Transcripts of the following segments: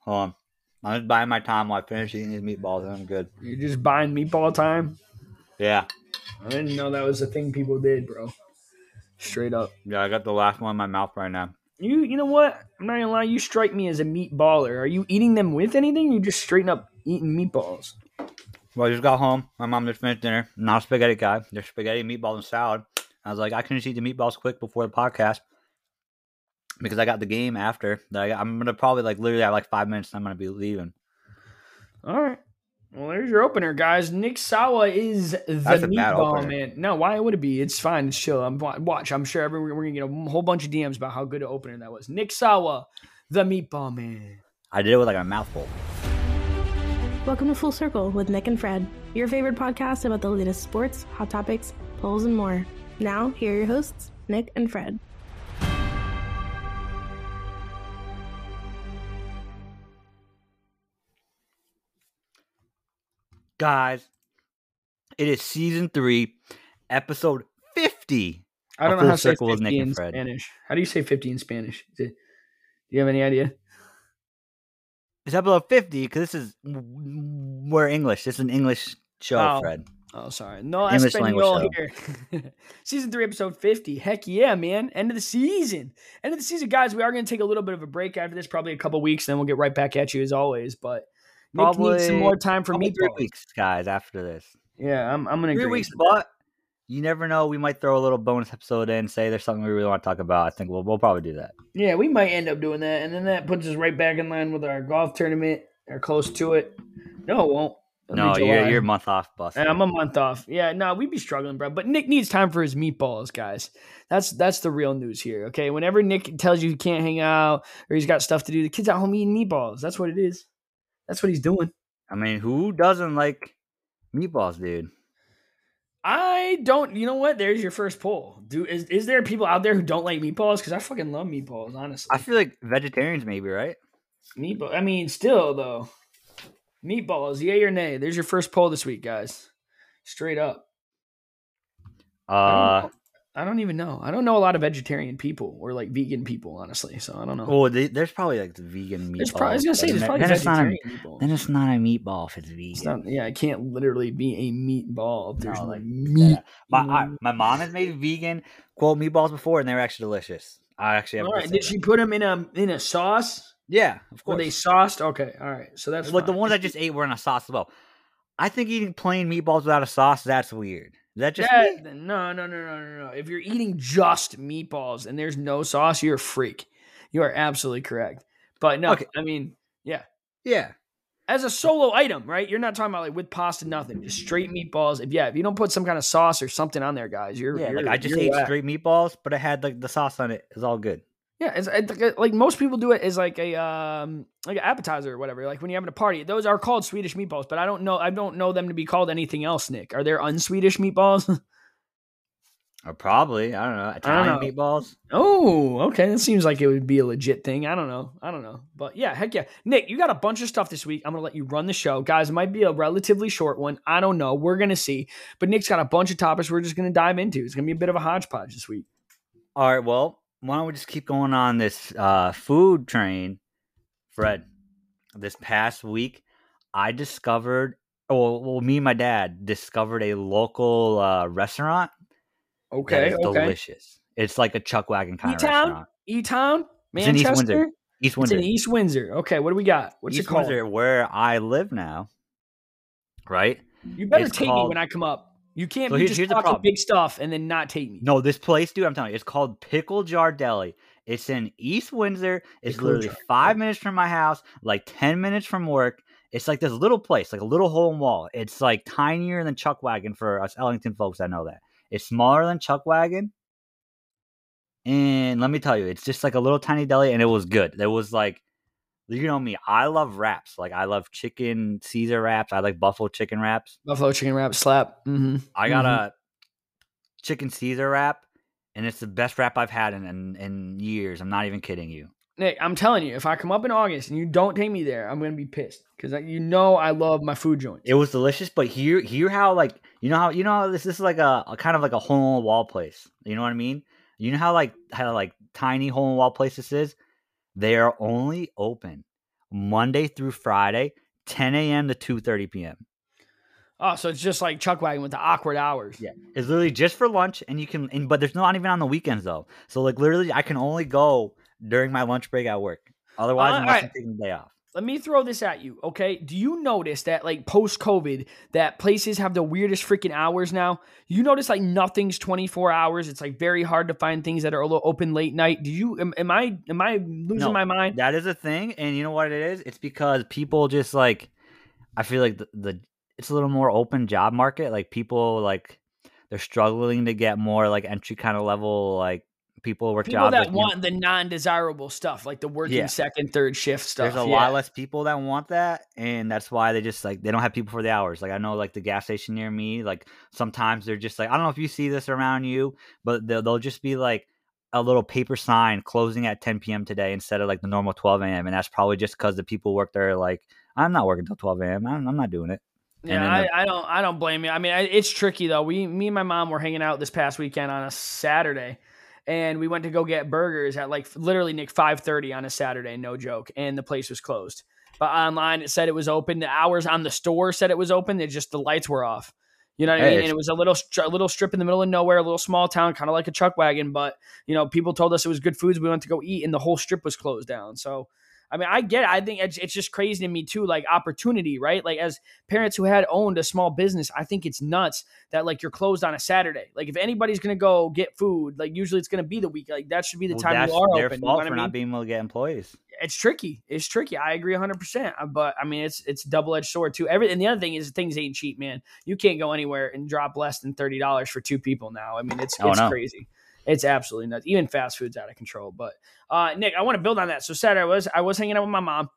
Hold on. I'm just buying my time while I finish eating these meatballs, and I'm good. You're just buying meatball time. Yeah. I didn't know that was a thing people did, bro. Straight up. Yeah, I got the last one in my mouth right now. You you know what? I'm not gonna lie, you strike me as a meatballer. Are you eating them with anything? You just straighten up eating meatballs? Well, I just got home. My mom just finished dinner. I'm not a spaghetti guy. There's spaghetti, meatballs, and salad. I was like, I can just eat the meatballs quick before the podcast because I got the game after. That I got, I'm gonna probably like literally have like five minutes. And I'm gonna be leaving. All right. Well, there's your opener, guys. Nick Sawa is the That's meatball man. No, why would it be? It's fine. It's chill. I'm watch. I'm sure every, we're gonna get a whole bunch of DMs about how good an opener that was. Nick Sawa, the meatball man. I did it with like a mouthful. Welcome to Full Circle with Nick and Fred, your favorite podcast about the latest sports, hot topics, polls, and more. Now, here are your hosts, Nick and Fred. Guys, it is season three, episode 50. I don't know how to say circle 50 Nick and in. Spanish. How do you say 50 in Spanish? Is it- do you have any idea? It's episode 50 because this is we're English. This is an English show, Oh. Fred. Oh, sorry. No English language Espanol here. season three, episode 50. Heck yeah, man. End of the season. End of the season, guys. We are going to take a little bit of a break after this, probably a couple weeks, then we'll get right back at you as always. But Nick needs some more time for me. three weeks, guys, after this. Yeah, I'm, I'm going to Three weeks, but you never know. We might throw a little bonus episode in, say there's something we really want to talk about. I think we'll, we'll probably do that. Yeah, we might end up doing that. And then that puts us right back in line with our golf tournament or close to it. No, it won't. It'll No, you're, you're a month off, bus. And I'm a month off. Yeah, no, we'd be struggling, bro. But Nick needs time for his meatballs, guys. That's that's the real news here. Okay. Whenever Nick tells you he can't hang out or he's got stuff to do, the kid's at home eating meatballs. That's what it is. That's what he's doing. I mean, who doesn't like meatballs, dude? I don't. You know what? There's your first poll. Do is is there people out there who don't like meatballs? Because I fucking love meatballs. Honestly, I feel like vegetarians, maybe, right? meatball. I mean, still though, meatballs. Yay or nay? There's your first poll this week, guys. Straight up. I Uh, don't, know. I don't even know. I don't know a lot of vegetarian people or like vegan people, honestly. So I don't know. well, they, there's probably like the vegan meatball. There's probably, I was gonna say there's probably then it's not a, vegetarian people. then it's not a meatball if it's vegan. It's not, yeah, it can't literally be a meatball. if There's No, like, meat. My I, my mom has made vegan quote meatballs before, and they were actually delicious. I actually have All right, did that. she put them in a in a sauce? Yeah, of Were course. they sauced? Okay, all right. So that's like the ones I just ate were in a sauce as well. I think eating plain meatballs without a sauce that's weird. Is that just That- me? no, no, no, no, no, no. If you're eating just meatballs and there's no sauce, you're a freak. You are absolutely correct. But no, Okay. I mean, yeah. Yeah. As a solo item, right? You're not talking about like with pasta, nothing. Just straight meatballs. If yeah, if you don't put some kind of sauce or something on there, guys, you're Yeah, you're, like I just ate whack. straight meatballs, but it had like the sauce on it. It's all good. Yeah, it's, it's like, most people do it as like a um like an appetizer or whatever. Like when you're having a party, those are called Swedish meatballs. But I don't know. I don't know them to be called anything else. Nick, are there unswedish meatballs? Or probably, I don't know, don't Italian know. meatballs. oh, okay. That seems like it would be a legit thing. I don't know. I don't know. But yeah, heck yeah, Nick, you got a bunch of stuff this week. I'm gonna let you run the show, guys. It might be a relatively short one. I don't know. We're gonna see. But Nick's got a bunch of topics we're just gonna dive into. It's gonna be a bit of a hodgepodge this week. All right, well, why don't we just keep going on this uh, food train, Fred? This past week, I discovered, oh, well, me and my dad discovered a local uh, restaurant Okay. Okay. delicious. It's like a chuck wagon kind of E-Town? restaurant. E Town, It's in East Windsor. East It's Windsor. in East Windsor. Okay, what do we got? What's East it called? Windsor, where I live now, right? You better It's take me when I come up. You can't So be here's- just here's talking big stuff and then not take me. No, this place, dude, I'm telling you, it's called Pickle Jar Deli. It's in East Windsor. It's Pickle literally Jar five minutes from my house, like 10 minutes from work. It's like this little place, like a little hole in wall. It's like tinier than Chuck Wagon for us Ellington folks that know that. It's smaller than Chuck Wagon. And let me tell you, it's just like a little tiny deli, and it was good. There was like, you know me, I love wraps. Like, I love chicken Caesar wraps. I like buffalo chicken wraps. Buffalo chicken wrap slap. Mm-hmm. I got a chicken Caesar wrap, and it's the best wrap I've had in, in in years. I'm not even kidding you. Nick, I'm telling you, if I come up in August and you don't take me there, I'm gonna be pissed because you know I love my food joints. It was delicious, but hear hear how like you know how you know how this this is like a, a kind of like a hole in the wall place. You know what I mean? You know how like how like tiny hole in the wall place this is. They are only open Monday through Friday, 10 a.m. to 2:30 p.m. Oh, so it's just like Chuck Wagon with the awkward hours. Yeah, it's literally just for lunch, and you can. And, but there's not even on the weekends though. So like literally, I can only go during my lunch break at work. Otherwise, Uh. I'm taking the day off. Let me throw this at you, okay? Do you notice that like post COVID that places have the weirdest freaking hours now? You notice like nothing's 24 hours. It's like very hard to find things that are a little open late night. Do you am, am I am I losing No, my mind? That is a thing, and you know what it is? It's because people just like, I feel like the, the it's a little more open job market. Like people like they're struggling to get more like entry kind of level like people work People jobs. that like, you know, want the non-desirable stuff, like the working Yeah. second, third shift stuff. There's a yeah. lot less people that want that, and that's why they just like they don't have people for the hours. Like I know, like the gas station near me, like sometimes they're just like I don't know if you see this around you, but they'll, they'll just be like a little paper sign closing at 10 p.m. today instead of like the normal 12 a.m. And that's probably just because the people work there. Like I'm not working till 12 a.m. I'm, I'm not doing it. And Yeah, I, the- I don't I don't blame you. I mean, I, it's tricky though. We me and my mom were hanging out this past weekend on a Saturday, and we went to go get burgers at like literally Nick five thirty on a Saturday, no joke, and the place was closed. But online it said it was open. The hours on the store said it was open. It just the lights were off. You know what I mean? And it was a little a little strip in the middle of nowhere, a little small town, kind of like a chuck wagon. But you know, people told us it was good foods. We went to go eat, and the whole strip was closed down. So. I mean, I get it. I think it's, it's just crazy to me too, like opportunity, right? Like as parents who had owned a small business, I think it's nuts that like you're closed on a Saturday. Like if anybody's gonna go get food, like usually it's gonna be the week. Like that should be the well, time you are their open. You know for I mean? not being able to get employees. it's tricky. It's tricky. I agree 100. percent uh, But I mean, it's it's double edged sword too. Every and the other thing is things ain't cheap, man. You can't go anywhere and drop less than thirty dollars for two people now. I mean, it's Oh, it's no. crazy. It's absolutely nuts. Even fast food's out of control. But uh, Nick, I want to build on that. So Saturday I was I was hanging out with my mom.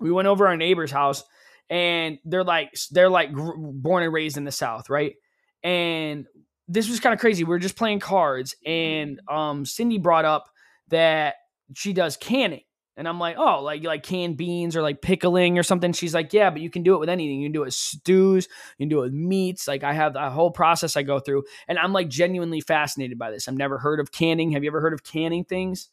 We went over our neighbor's house, and they're like they're like born and raised in the South, right? And this was kind of crazy. We were just playing cards, and um, Cindy brought up that she does canning. And I'm like, oh, like like canned beans or like pickling or something. She's like, yeah, but you can do it with anything. You can do it with stews, you can do it with meats. Like I have a whole process I go through, and I'm like genuinely fascinated by this. I've never heard of canning. Have you ever heard of canning things?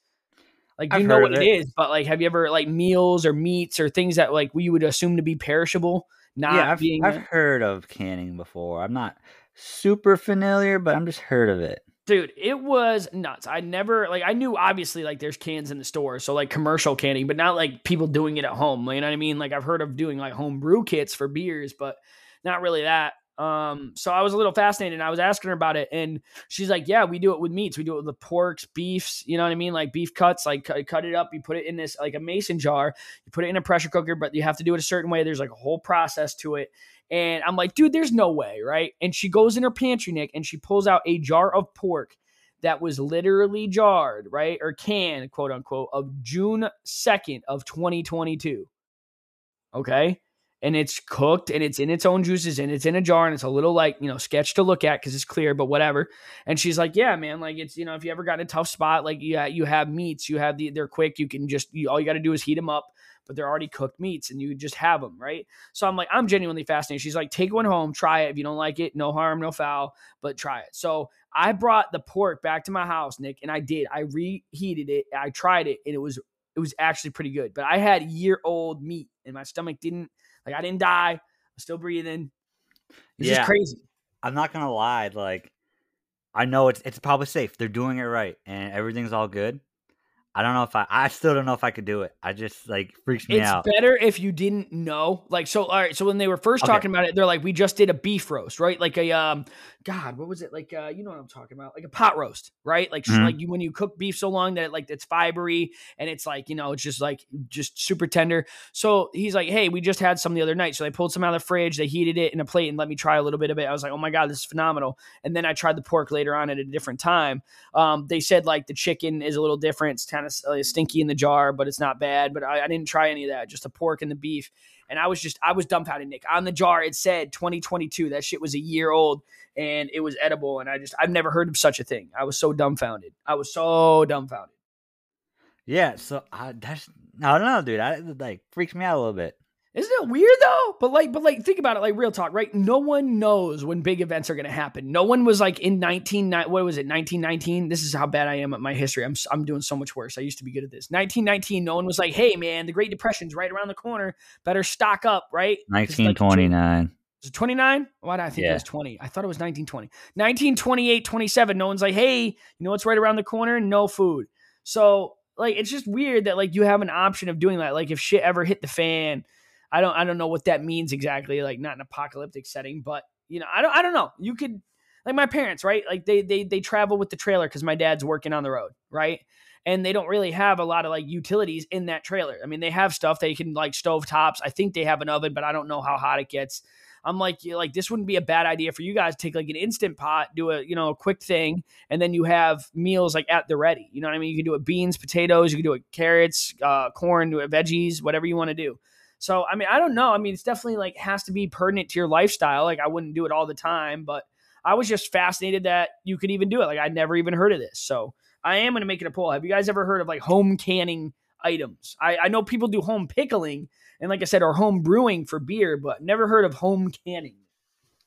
Like you I've know what it is, but like, have you ever like meals or meats or things that like we would assume to be perishable, not yeah, I've, being I've heard of canning before. I'm not super familiar, but I'm just heard of it. Dude it was nuts. I never like i knew obviously like there's cans in the store so like commercial canning but not like people doing it at home you know what i mean? Like i've heard of doing like home brew kits for beers but not really that. Um so i was a little fascinated and i was asking her about it and she's like yeah we do it with meats. We do it with the porks beefs you know what i mean? Like beef cuts like cut, cut it up you put it in this like a mason jar you put it in a pressure cooker but you have to do it a certain way. There's like a whole process to it and I'm like, dude, there's no way, right? And she goes in her pantry, Nick, and she pulls out a jar of pork that was literally jarred, right? Or canned, quote unquote, of June 2nd of 2022. Okay. And it's cooked and it's in its own juices and it's in a jar and it's a little like, you know, sketch to look at because it's clear, but whatever. And she's like, yeah, man, like it's, you know, if you ever got in a tough spot, like yeah, you have meats, you have the, they're quick. You can just, you, all you got to do is heat them up, but they're already cooked meats and you just have them, right? So I'm like, I'm genuinely fascinated. She's like, take one home, try it. If you don't like it, no harm, no foul, but try it. So I brought the pork back to my house, Nick, and I did. I reheated it. I tried it, and it was it was actually pretty good. But I had year old meat, and my stomach didn't like I didn't die. I'm still breathing. It's Yeah. just crazy. I'm not gonna lie, like I know it's it's probably safe. They're doing it right and everything's all good. I don't know if I I still don't know if I could do it. I just like freaks me It's out. It's better if you didn't know. Like so all right, so when they were first Okay. talking about it, they're like, we just did a beef roast, right? Like a um God, what was it? Like uh, you know what I'm talking about? Like a pot roast, right? Like Mhm. like you when you cook beef so long that it, like it's fibery and it's like, you know, it's just like just super tender. So he's like, Hey, we just had some the other night. So they pulled some out of the fridge, they heated it in a plate and let me try a little bit of it. I was like, Oh my God, this is phenomenal. And then I tried the pork later on at a different time. Um, they said like the chicken is a little different. It's kind of uh, stinky in the jar, but it's not bad. But I, I didn't try any of that, just the pork and the beef. And I was just, I was dumbfounded, Nick. On the jar, it said 2022. That shit was a year old and it was edible. And I just, I've never heard of such a thing. I was so dumbfounded. I was so dumbfounded. Yeah, so I that's I don't know, dude. I like freaks me out a little bit. Isn't it weird though? But like, but like, think about it. Like, real talk, right? No one knows when big events are going to happen. No one was like in nineteen. What was it? Nineteen nineteen. This is how bad I am at my history. I'm I'm doing so much worse. I used to be good at this. Nineteen nineteen. No one was like, "Hey, man, the Great Depression's right around the corner. Better stock up." Right? Nineteen twenty nine. Was it 29? Why did I think yeah. it was 20? I thought it was 1920. 1928, 27. No one's like, hey, you know what's right around the corner? No food. So, like, it's just weird that, like, you have an option of doing that. Like, if shit ever hit the fan, I don't I don't know what that means exactly, like not an apocalyptic setting, but you know, I don't I don't know. You could like my parents, right? Like they they they travel with the trailer because my dad's working on the road, right? And they don't really have a lot of like utilities in that trailer. I mean, they have stuff they can like stove tops. I think they have an oven, but I don't know how hot it gets. I'm like, like this wouldn't be a bad idea for you guys to take like an instant pot, do a you know a quick thing, and then you have meals like at the ready. You know what I mean? You can do it beans, potatoes, you can do it carrots, uh, corn, do it veggies, whatever you want to do. So, I mean, I don't know. I mean, it's definitely like has to be pertinent to your lifestyle. Like, I wouldn't do it all the time, but I was just fascinated that you could even do it. Like, I'd never even heard of this. So, I am going to make it a poll. Have you guys ever heard of like home canning items? I, I know people do home pickling and, like I said, or home brewing for beer, but never heard of home canning.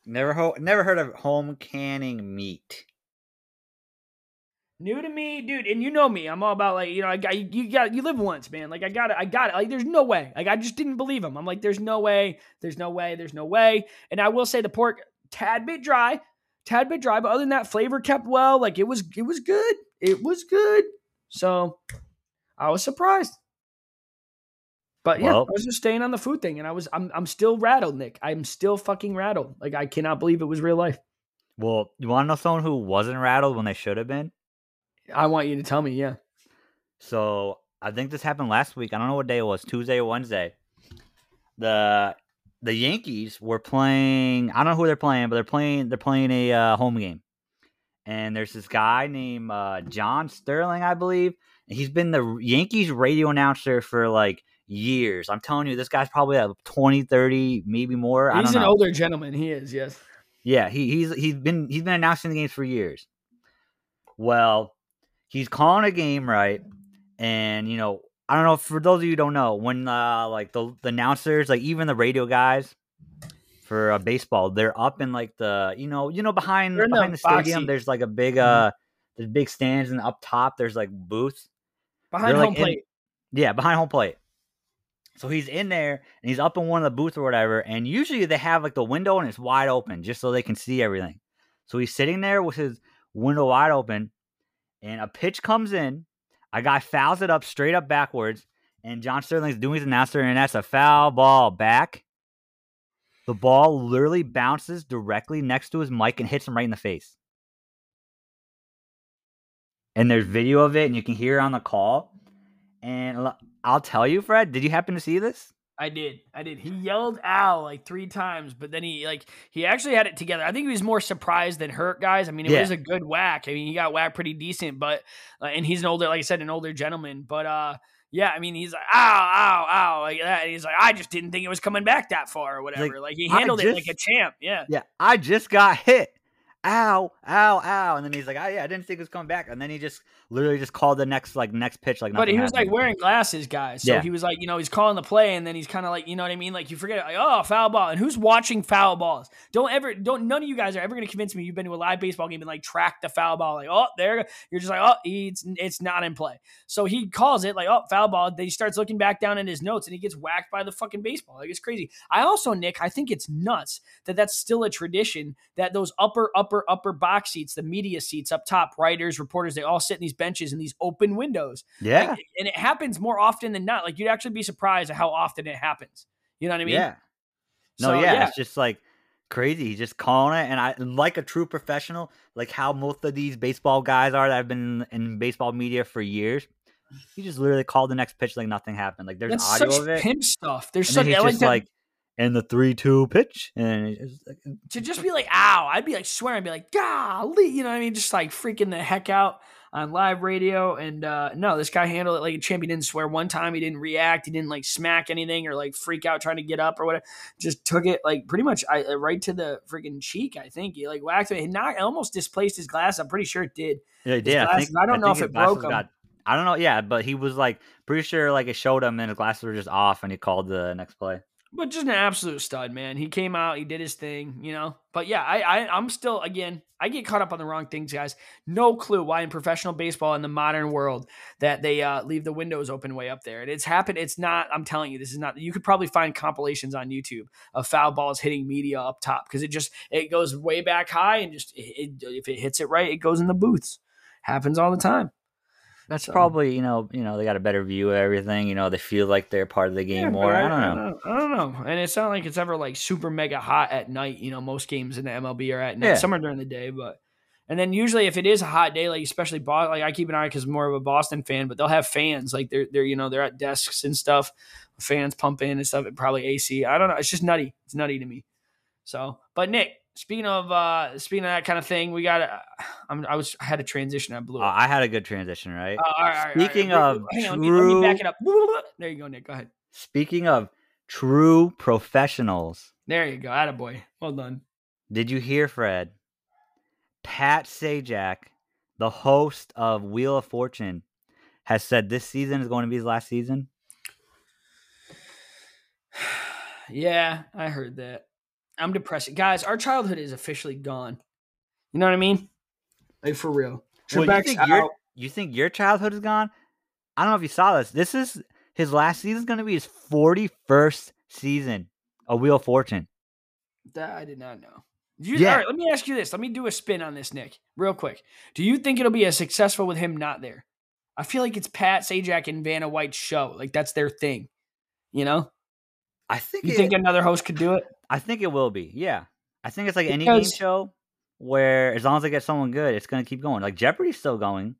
Never, ho- never heard of home canning meat. New to me, dude, and you know me. I'm all about like you know, I got you got you live once, man. Like I got it, I got it. Like there's no way. Like I just didn't believe him. I'm like, there's no way, there's no way, there's no way. And I will say the pork tad bit dry, tad bit dry, but other than that, flavor kept well. Like it was, it was good. It was good. So I was surprised. But yeah, well, I was just staying on the food thing, and I was I'm I'm still rattled, Nick. I'm still fucking rattled. Like I cannot believe it was real life. Well, you want to know someone who wasn't rattled when they should have been? I want you to tell me, yeah. So I think this happened last week. I don't know what day it was, Tuesday or Wednesday. The the Yankees were playing. I don't know who they're playing, but they're playing. They're playing a uh, home game, and there's this guy named uh, John Sterling, I believe. He's been the Yankees radio announcer for like years. I'm telling you, this guy's probably at 20, 30, maybe more. He's an know. older gentleman. He is, yes. Yeah, he, he's he's been he's been announcing the games for years. Well, he's calling a game right, and you know, I don't know for those of you who don't know when uh, like the, the announcers, like even the radio guys for uh, baseball, they're up in like the you know you know behind behind the, the stadium. There's like a big mm-hmm. uh there's big stands, and up top there's like booths behind they're, home like, plate. In, yeah, behind home plate. So he's in there and he's up in one of the booths or whatever. And usually they have like the window and it's wide open just so they can see everything. So he's sitting there with his window wide open and a pitch comes in. A guy fouls it up straight up backwards, and John Sterling's doing his announcer, and that's a foul ball back. The ball literally bounces directly next to his mic and hits him right in the face. And there's video of it, and you can hear it on the call. And I'll tell you, Fred, did you happen to see this? I did. I did. He yelled "ow" like three times, but then he like he actually had it together. I think he was more surprised than hurt, guys. I mean, it yeah. was a good whack. I mean, he got whacked pretty decent, but uh, and he's an older, like I said, an older gentleman. But uh, yeah, I mean, he's like "ow, ow, ow" like that. And he's like, I just didn't think it was coming back that far or whatever. Like, like he handled just, it like a champ. Yeah. Yeah, I just got hit ow, ow, ow. And then he's like, oh, yeah, I didn't think it was coming back. And then he just literally just called the next, like, next pitch. Like, but he was happened. like wearing glasses, guys. So yeah. he was like, you know, he's calling the play and then he's kind of like, you know what I mean? Like, you forget, like, oh, foul ball. And who's watching foul balls? Don't ever, don't, none of you guys are ever going to convince me you've been to a live baseball game and like track the foul ball. Like, oh, there, you're just like, oh, it's, it's not in play. So he calls it like, oh, foul ball. Then he starts looking back down in his notes and he gets whacked by the fucking baseball. Like, it's crazy. I also, Nick, I think it's nuts that that's still a tradition that those upper, upper, upper box seats, the media seats up top, writers, reporters, they all sit in these benches in these open windows. Yeah. Like, and it happens more often than not. Like you'd actually be surprised at how often it happens. You know what I mean? Yeah. No, so, yeah, yeah, it's just like crazy. He's just calling it, and I like a true professional, like how most of these baseball guys are that have been in baseball media for years. He just literally called the next pitch like nothing happened. Like there's That's audio of it. Pimp stuff. There's and such just like and the three two pitch and like, to just be like ow i'd be like swearing be like golly you know what i mean? Just like freaking the heck out on live radio and uh no this guy handled it like a champ. He didn't swear one time. He didn't react. He didn't like smack anything or like freak out trying to get up or whatever just took it like pretty much I, uh, right to the freaking cheek i think. He like whacked it. He not almost displaced his glass. I'm pretty sure it did. Yeah it did. I, I don't I know if it broke him. got, I don't know. Yeah, but he was like pretty sure like it showed him and his glasses were just off and he called the next play. But just an absolute stud, man. He came out, he did his thing, you know. But yeah, I, I I'm still again, I get caught up on the wrong things, guys. No clue why in professional baseball in the modern world that they uh, leave the windows open way up there. And it's happened. It's not. I'm telling you, this is not. You could probably find compilations on YouTube of foul balls hitting media up top because it just it goes way back high and just it, if it hits it right, it goes in the booths. Happens all the time. That's So- probably you know you know they got a better view of everything. You know they feel like they're part of the game Yeah, more. but I don't know. I don't know. And it's not like it's ever like super mega hot at night. You know, most games in the MLB are at night. Yeah. Some are during the day, but and then usually if it is a hot day, like especially Boston, like I keep an eye because I'm more of a Boston fan, but they'll have fans like they're they're you know they're at desks and stuff, fans pump in and stuff. And probably AC. I don't know. It's just nutty. It's nutty to me. So, but Nick, speaking of uh speaking of that kind of thing, we got. Uh, I'm I was I had a transition. I blew it. Uh, I had a good transition, right? Uh, all right, all right, all right. Speaking of hang on, let me, let me back true- it up. There you go, Nick. Go ahead. Speaking of true professionals, There you go. Attaboy. Well done. did you hear, Fred? Pat Sajak, the host of Wheel of Fortune, has said this season is going to be his last season. Yeah, I heard that. I'm depressed. Guys, our childhood is officially gone. You know what I mean? Like for real. Well, you, think your, out. you think your childhood is gone? I don't know if you saw this. This is his last season. Is going to be his forty-first season of Wheel of Fortune. That I did not know. Do You, Yeah. All right, let me ask you this. Let me do a spin on this, Nick, real quick. Do you think it'll be as successful with him not there? I feel like it's Pat Sajak and Vanna White's show. Like that's their thing. You know? I think. You it, think another host could do it? I think it will be. Yeah, I think it's like any game show where as long as I get someone good, it's going to keep going. Like Jeopardy's still going.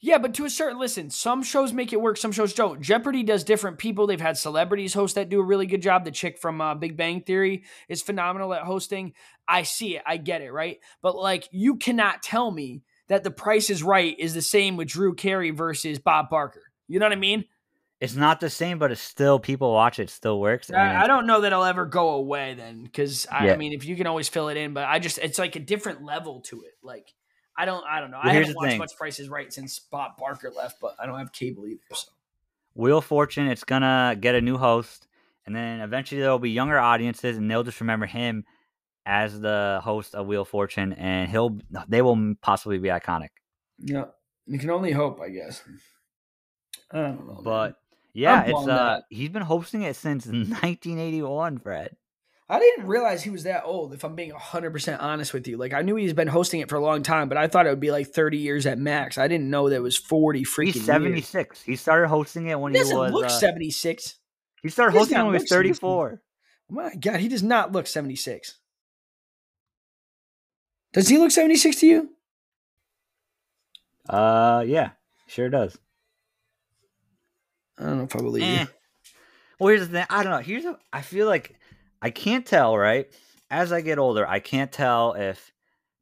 Yeah, but to a certain listen, some shows make it work, some shows don't. Jeopardy does different people. They've had celebrities host that do a really good job. The chick from uh, Big Bang Theory is phenomenal at hosting. I see it, I get it, right? But like, you cannot tell me that The Price is Right is the same with Drew Carey versus Bob Barker. You know what I mean? It's not the same, but it's still people watch it. still works. I, I don't know that it'll ever go away then, because I, I mean, if you can always fill it in, but I just it's like a different level to it. Like, I don't, I don't know. Well, I haven't watched thing. much Price is Right since Bob Barker left, but I don't have cable either. So. Wheel of Fortune, it's gonna get a new host, and then eventually there'll be younger audiences, and they'll just remember him as the host of Wheel of Fortune, and he'll they will possibly be iconic. Yeah, you can only hope, I guess. I don't know, But yeah, it's uh out. he's been hosting it since 1981, Fred. I didn't realize he was that old. If I'm being 100 percent honest with you, like I knew he's been hosting it for a long time, but I thought it would be like 30 years at max. I didn't know that it was 40 freaking He's years. 76. He started hosting it when He he doesn't was look uh, 76. he started he hosting it when he was 76. 34. My God, he does not look 76. Does he look 76 to you? Uh yeah, sure does. I don't know if I believe Eh. you. Well, here's the thing. I don't know. Here's a, I feel like I can't tell. Right as I get older, I can't tell if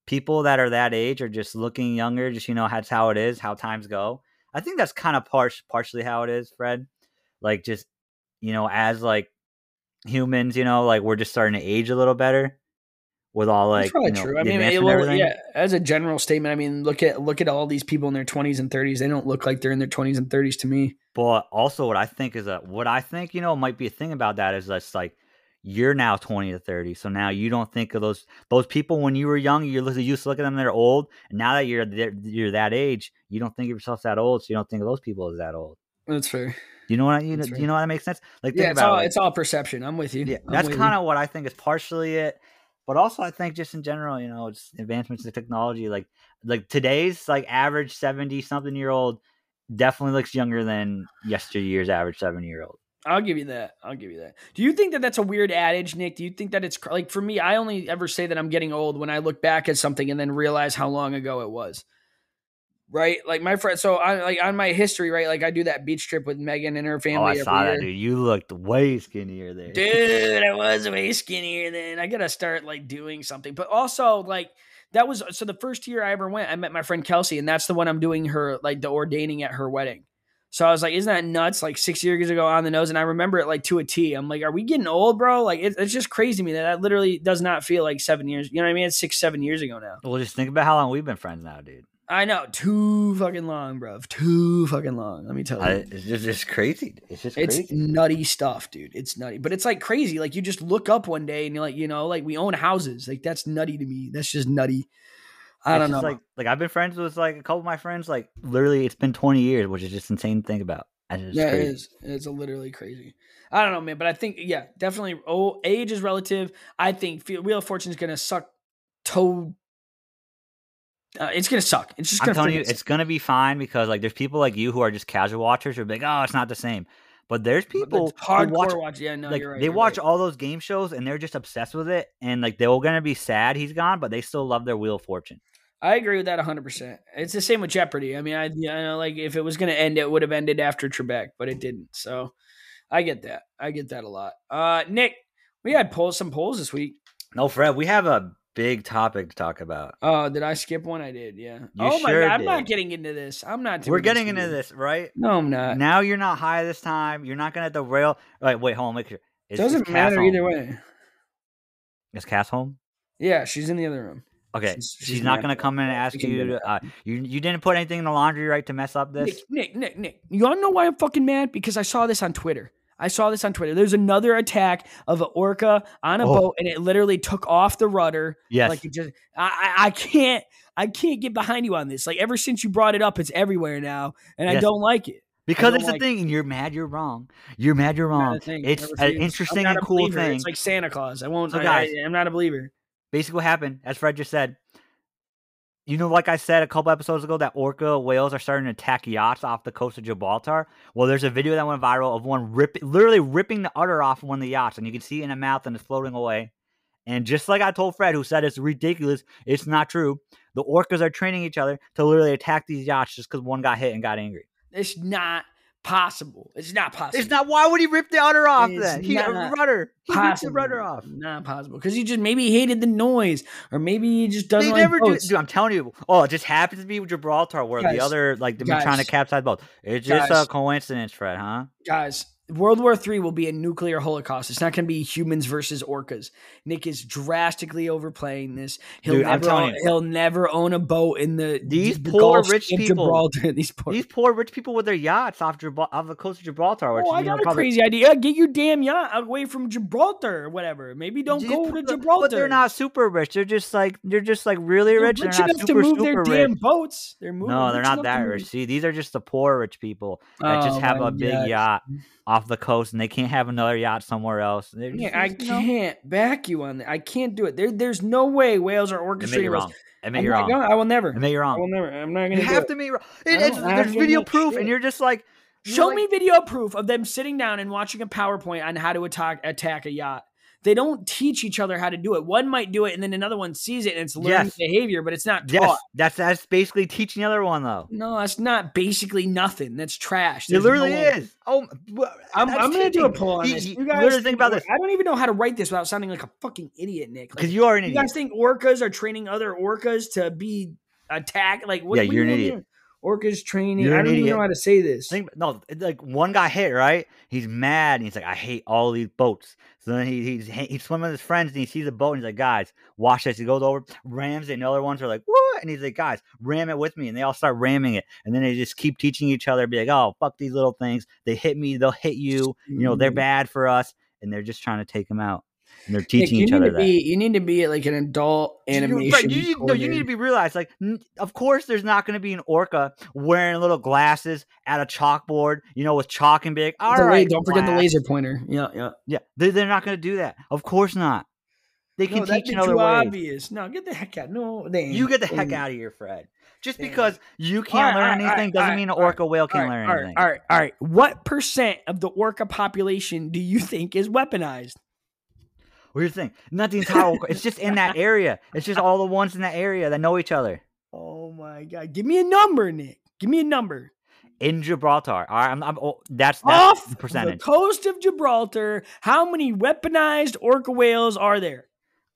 people that are that age are just looking younger. Just you know, that's how it is. How times go. I think that's kind of par- partially how it is, Fred. Like just you know, as like humans, you know, like we're just starting to age a little better with all like That's probably you know, true. I mean, it, advancement and well, everything. yeah. As a general statement, I mean, look at look at all these people in their 20s and 30s. They don't look like they're in their 20s and 30s to me. But also, what I think is that what I think, you know, might be a thing about that is that's like you're now 20 to 30. So now you don't think of those those people when you were young, you used to look at them, they're old. And now that you're you're that age, you don't think of yourself that old. So you don't think of those people as that old. That's fair. You know what I, you know, That's do right. you know what that makes sense? Like Yeah, it's all it, it's all perception. I'm with you. yeah, I'm that's kind of what I think is partially it. But also, I think just in general, you know, it's advancements in technology. Like, like today's like average seventy something year old definitely looks younger than yesteryear's average seventy year old. I'll give you that. I'll give you that. Do you think that that's a weird adage, Nick? Do you think that it's like for me? I only ever say that I'm getting old when I look back at something and then realize how long ago it was. Right, like my friend. So I like on my history, right? Like I do that beach trip with Megan and her oh, family. Oh, I saw year. that, dude. You looked way skinnier there. Dude, I was way skinnier then. I gotta start like doing something. But also, like, that was so the first year I ever went, I met my friend Kelsey, and that's the one I'm doing her like the ordaining at her wedding. So I was like, isn't that nuts? Like six years ago on the nose. And I remember it like to a T. I'm like, are we getting old, bro? Like, it, it's just crazy to me that that literally does not feel like seven years. You know what I mean? It's six, seven years ago now. Well, just think about how long we've been friends now, dude. I know, too fucking long, bro. Too fucking long. Let me tell you. I, it's just it's crazy. It's just It's crazy. nutty stuff, dude. It's nutty, but it's like crazy. Like you just look up one day and you're like, you know, like we own houses. Like that's nutty to me. That's just nutty. I It's don't know. Like like I've been friends with like a couple of my friends. Like literally, it's been twenty years, which is just insane to think about. Yeah, crazy. it is. It's literally crazy. I don't know, man, but I think yeah, definitely. Oh, age is relative. I think Wheel of Fortune is gonna suck. Toe. Uh, it's gonna suck. It's just Gonna I'm telling you, it's gonna be fine because like there's people like you who are just casual watchers who are like, oh, it's not the same. But there's people hardcore watch watch. Yeah, no, like you're right. they watch right. all those game shows and they're just obsessed with it and like they're gonna be sad he's gone, but they still love their Wheel of Fortune. I agree with that 100. percent It's the same with Jeopardy. I mean, I, I know like if it was gonna end, it would have ended after Trebek, but it didn't. So I get that. I get that a lot. Uh, Nick, we had polls some polls this week. No, Fred, we have a big topic to talk about. Oh, did I skip one? I did. Yeah. You oh my god, I'm not getting into this. I'm not. We're getting into this, right? No, I'm not. now you're not high this time. You're not gonna derail. Wait, wait, hold on, make sure. Is, is Doesn't matter home? either way. Is Cass home? Yeah, she's in the other room. Okay, She's- she's, she's not gonna come in and ask you. To, uh, you you didn't put anything in the laundry, right, to mess up this? Nick, Nick, Nick. You wanna know why I'm fucking mad? Because I saw this on Twitter. I saw this on Twitter. There's another attack of an orca on a Oh. boat, and it literally took off the rudder. Yes. Like it just, I, I, can't, I can't get behind you on this. Like ever since you brought it up, it's everywhere now, and I don't like it. Because it's a like- thing, and you're mad. You're wrong. You're mad. You're wrong. It's an it. Interesting and a cool believer. thing. It's like Santa Claus. I won't. So, I, I, I'm not a believer. Basically, what happened, as Fred just said, you know, like I said a couple episodes ago, that orca whales are starting to attack yachts off the coast of Gibraltar. Well, there's a video that went viral of one rip, literally ripping the udder off one of the yachts, and you can see it in the mouth and it's floating away. And just like I told Fred, who said it's ridiculous, it's not true. The orcas are training each other to literally attack these yachts just because one got hit and got angry. It's not possible. It's not possible. It's not. Why would he rip the udder off It's then? He rudder. He ripped the possible. rudder off. Not possible. Because he just maybe hated the noise, or maybe he just doesn't They like never do. Dude, I'm telling you. Oh, it just happens to be with Gibraltar, where Guys, the other like they've trying to capsize both. It's just guys. a coincidence, Fred, huh? Guys, World War III will be a nuclear holocaust. It's not going to be humans versus orcas. Nick is drastically overplaying this. He'll Dude, never own, he'll never own a boat in the These the poor Gulf rich people- Gibraltar. These poor. These poor rich people with their yachts off, Gibral- off the coast of Gibraltar. Which, oh, I you know, a probably- crazy idea. Get your damn yacht away from Gibraltar or whatever. Maybe don't These go people- to Gibraltar. But they're not super rich. They're just like they're just like really They're rich. rich They're not enough super to move their super damn boats. They're moving. No, they're not that rich. See, these are just the poor rich people that just Oh have a big gosh. yacht off the coast and they can't have another yacht somewhere else. They're Yeah, I know, can't back you on that. I can't do it. There, there's no way whales are Admit orchestrating. this. wrong. Admit you're wrong. gonna- I will never. Admit you're I will never. I'm not gonna. You have it. to be wrong. It, it's, there's video proof, shit. and you're just like, you're Show like- me video proof of them sitting down and watching a PowerPoint on how to attack attack a yacht. They don't teach each other how to do it. One might do it, and then another one sees it, and it's learning Yes. behavior, but it's not taught. Yes, that's that's basically teaching the other one though. No, that's not basically nothing. That's trash. It literally no is. Oh, I'm, I'm gonna do a teaching. poll on You- this. you- You guys literally think about this I don't even know how to write this without sounding like a fucking idiot, Nick. Like, because you are an you idiot. guys think orcas are training other orcas to be attacked? Like, what, Yeah, what you're do an idiot. mean? Orcas training. You're I don't even know how to say this. Think, no, like one got hit, right? He's mad. And he's like, I hate all these boats. So then he, he's he's swimming with his friends and he sees a boat and he's like, guys, watch this. He goes over, rams it, and the other ones are like, what? And he's like, guys, ram it with me. And they all start ramming it. And then they just keep teaching each other, be like, oh, fuck these little things. They hit me, they'll hit you. You know, they're bad for us. And they're just trying to take him out. And they're teaching you each other to that. be. You need to be like an adult You- animation. right, you, need, no, you need to be realized. Like, n- of course, there's not going to be an orca wearing little glasses at a chalkboard, you know, with chalk and be like, all The la- don't forget the laser pointer. Yeah, yeah. Yeah, they, they're not going to do that. Of course not. They can No, that'd teach be in other too ways. obvious. No, get the heck out. No, they ain't. You get the heck ain't. out of here, Fred. Just Damn. because you can't right, learn all right, all anything right, doesn't all mean an right, orca whale can't right, learn all right, anything. all right, all right. What percent of the orca population do you think is weaponized? Here's the thing: not the entire. It's just in that area. It's just all the ones in that area that know each other. Oh my god! Give me a number, Nick. Give me a number. In Gibraltar, all right, I'm, I'm, oh, that's that's Off the percentage. the coast of Gibraltar, how many weaponized orca whales are there?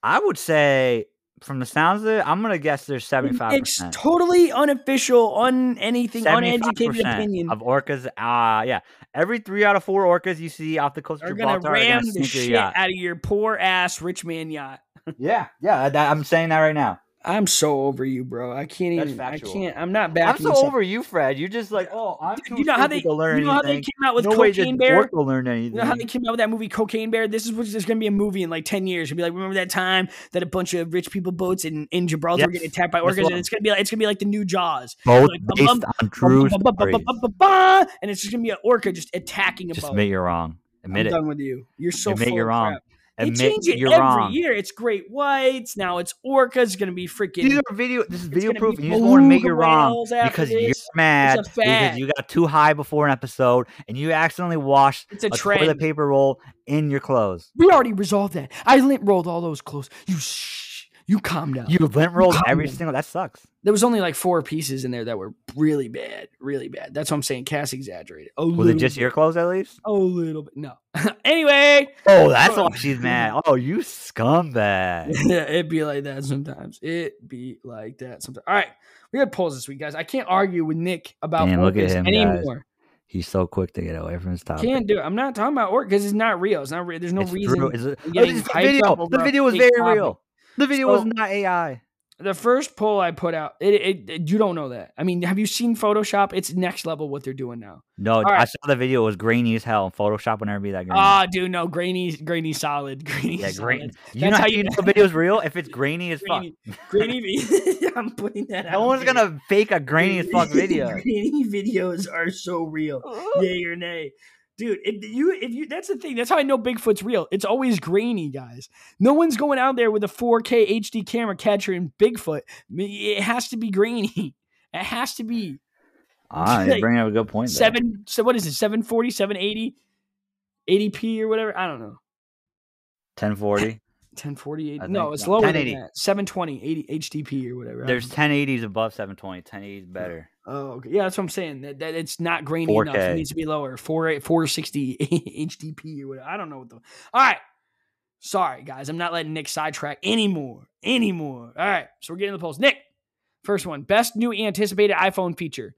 I would say, from the sounds of it, I'm gonna guess there's 75 It's totally unofficial, on anything, uneducated opinion. of orcas. Uh yeah. Every three out of four orcas you see off the coast of are gonna Gibraltar are ram gonna the shit out of your poor ass rich man yacht. Yeah, yeah. That, I'm saying that right now. I'm so over you, bro. I can't That's even. I can't. I'm not bad. I'm so over you, Fred. You're just like, oh, I'm too You know how they? to learn You know how they came out with no way Cocaine Bear? Orca learn anything. You know how they came out with that movie Cocaine Bear? This is what there's gonna be a movie in like ten years. It'll be like, remember that time that a bunch of rich people boats in, in Gibraltar were getting attacked by orcas, and it's gonna be like it's gonna be like the new Jaws. Both like, based bum, on true And it's just gonna be an orca just attacking a Just boat. admit you're wrong. Admit I'm it. done with you. You're so Admit you're wrong. crap. They Admit change it you're every wrong. year. It's great whites. Now it's orcas. It's gonna be freaking. These are video. This is It's video gonna proof. be and You just want to admit beluga you're wrong whales after because you're this. mad It's a fad. because you got too high before an episode and you accidentally washed It's a a trend. toilet paper roll in your clothes. We already resolved that. I lint rolled all those clothes. You shh. You calm down. You lint rolled every down. single. That sucks. there was only like four pieces in there that were really bad, really bad. That's what I'm saying. Cass exaggerated. A Was it just bit. your clothes at least? A little bit. No. anyway, Oh, that's Oh. why she's mad. Oh, you scumbag. yeah, it'd be like that sometimes. It be like that sometimes. All right, we had polls this week, guys. I can't argue with Nick about Man, look at him, guys. anymore. He's so quick to get away from his topic. Can't do it. I'm not talking about orcas. It's not real. It's not real. There's no It's reason. It's a- Oh, this the video. up The video was very topic. real. The video was not AI. The first poll I put out, it, it, it- you don't know that. I mean, have you seen Photoshop? It's next level what they're doing now. No, I right. saw the video. It was grainy as hell. Photoshop would never be that grainy. Ah, dude, no, grainy, grainy, solid, grainy, yeah, solid. grainy. You That's know how how you you know the video's real? If it's grainy as fuck. Grainy, grainy. I'm putting that out. No one's there. gonna fake a grainy as fuck video. grainy videos are so real. Yay or nay. Dude, if you if you that's the thing. That's how I know Bigfoot's real. It's always grainy, guys. No one's going out there with a 4K HD camera capturing Bigfoot. It has to be grainy. It has to be Ah, you bring up a good point. There. seven. So what is it? 740, 780, 80p or whatever. I don't know. 1040. 1040. I No, it's lower 1080. than that. 720, 80 HDP or whatever. There's don't 1080s above 720. 1080 is better. Oh, okay. Yeah, that's what I'm saying. That, that it's not grainy enough. It needs to be lower. 4 460 HDP or whatever. I don't know what the. All right. Sorry, guys. I'm not letting Nick sidetrack anymore. Anymore. All right. So we're getting the polls. Nick, first one. Best new anticipated iPhone feature.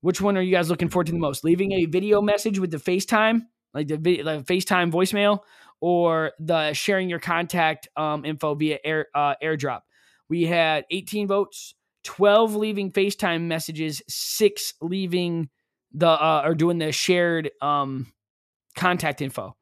Which one are you guys looking forward to the most? Leaving a video message with the FaceTime, like the, vi- like FaceTime voicemail, or the sharing your contact um, info via air uh, AirDrop. We had 18 votes, 12 leaving FaceTime messages, six leaving the uh, or doing the shared um, contact info.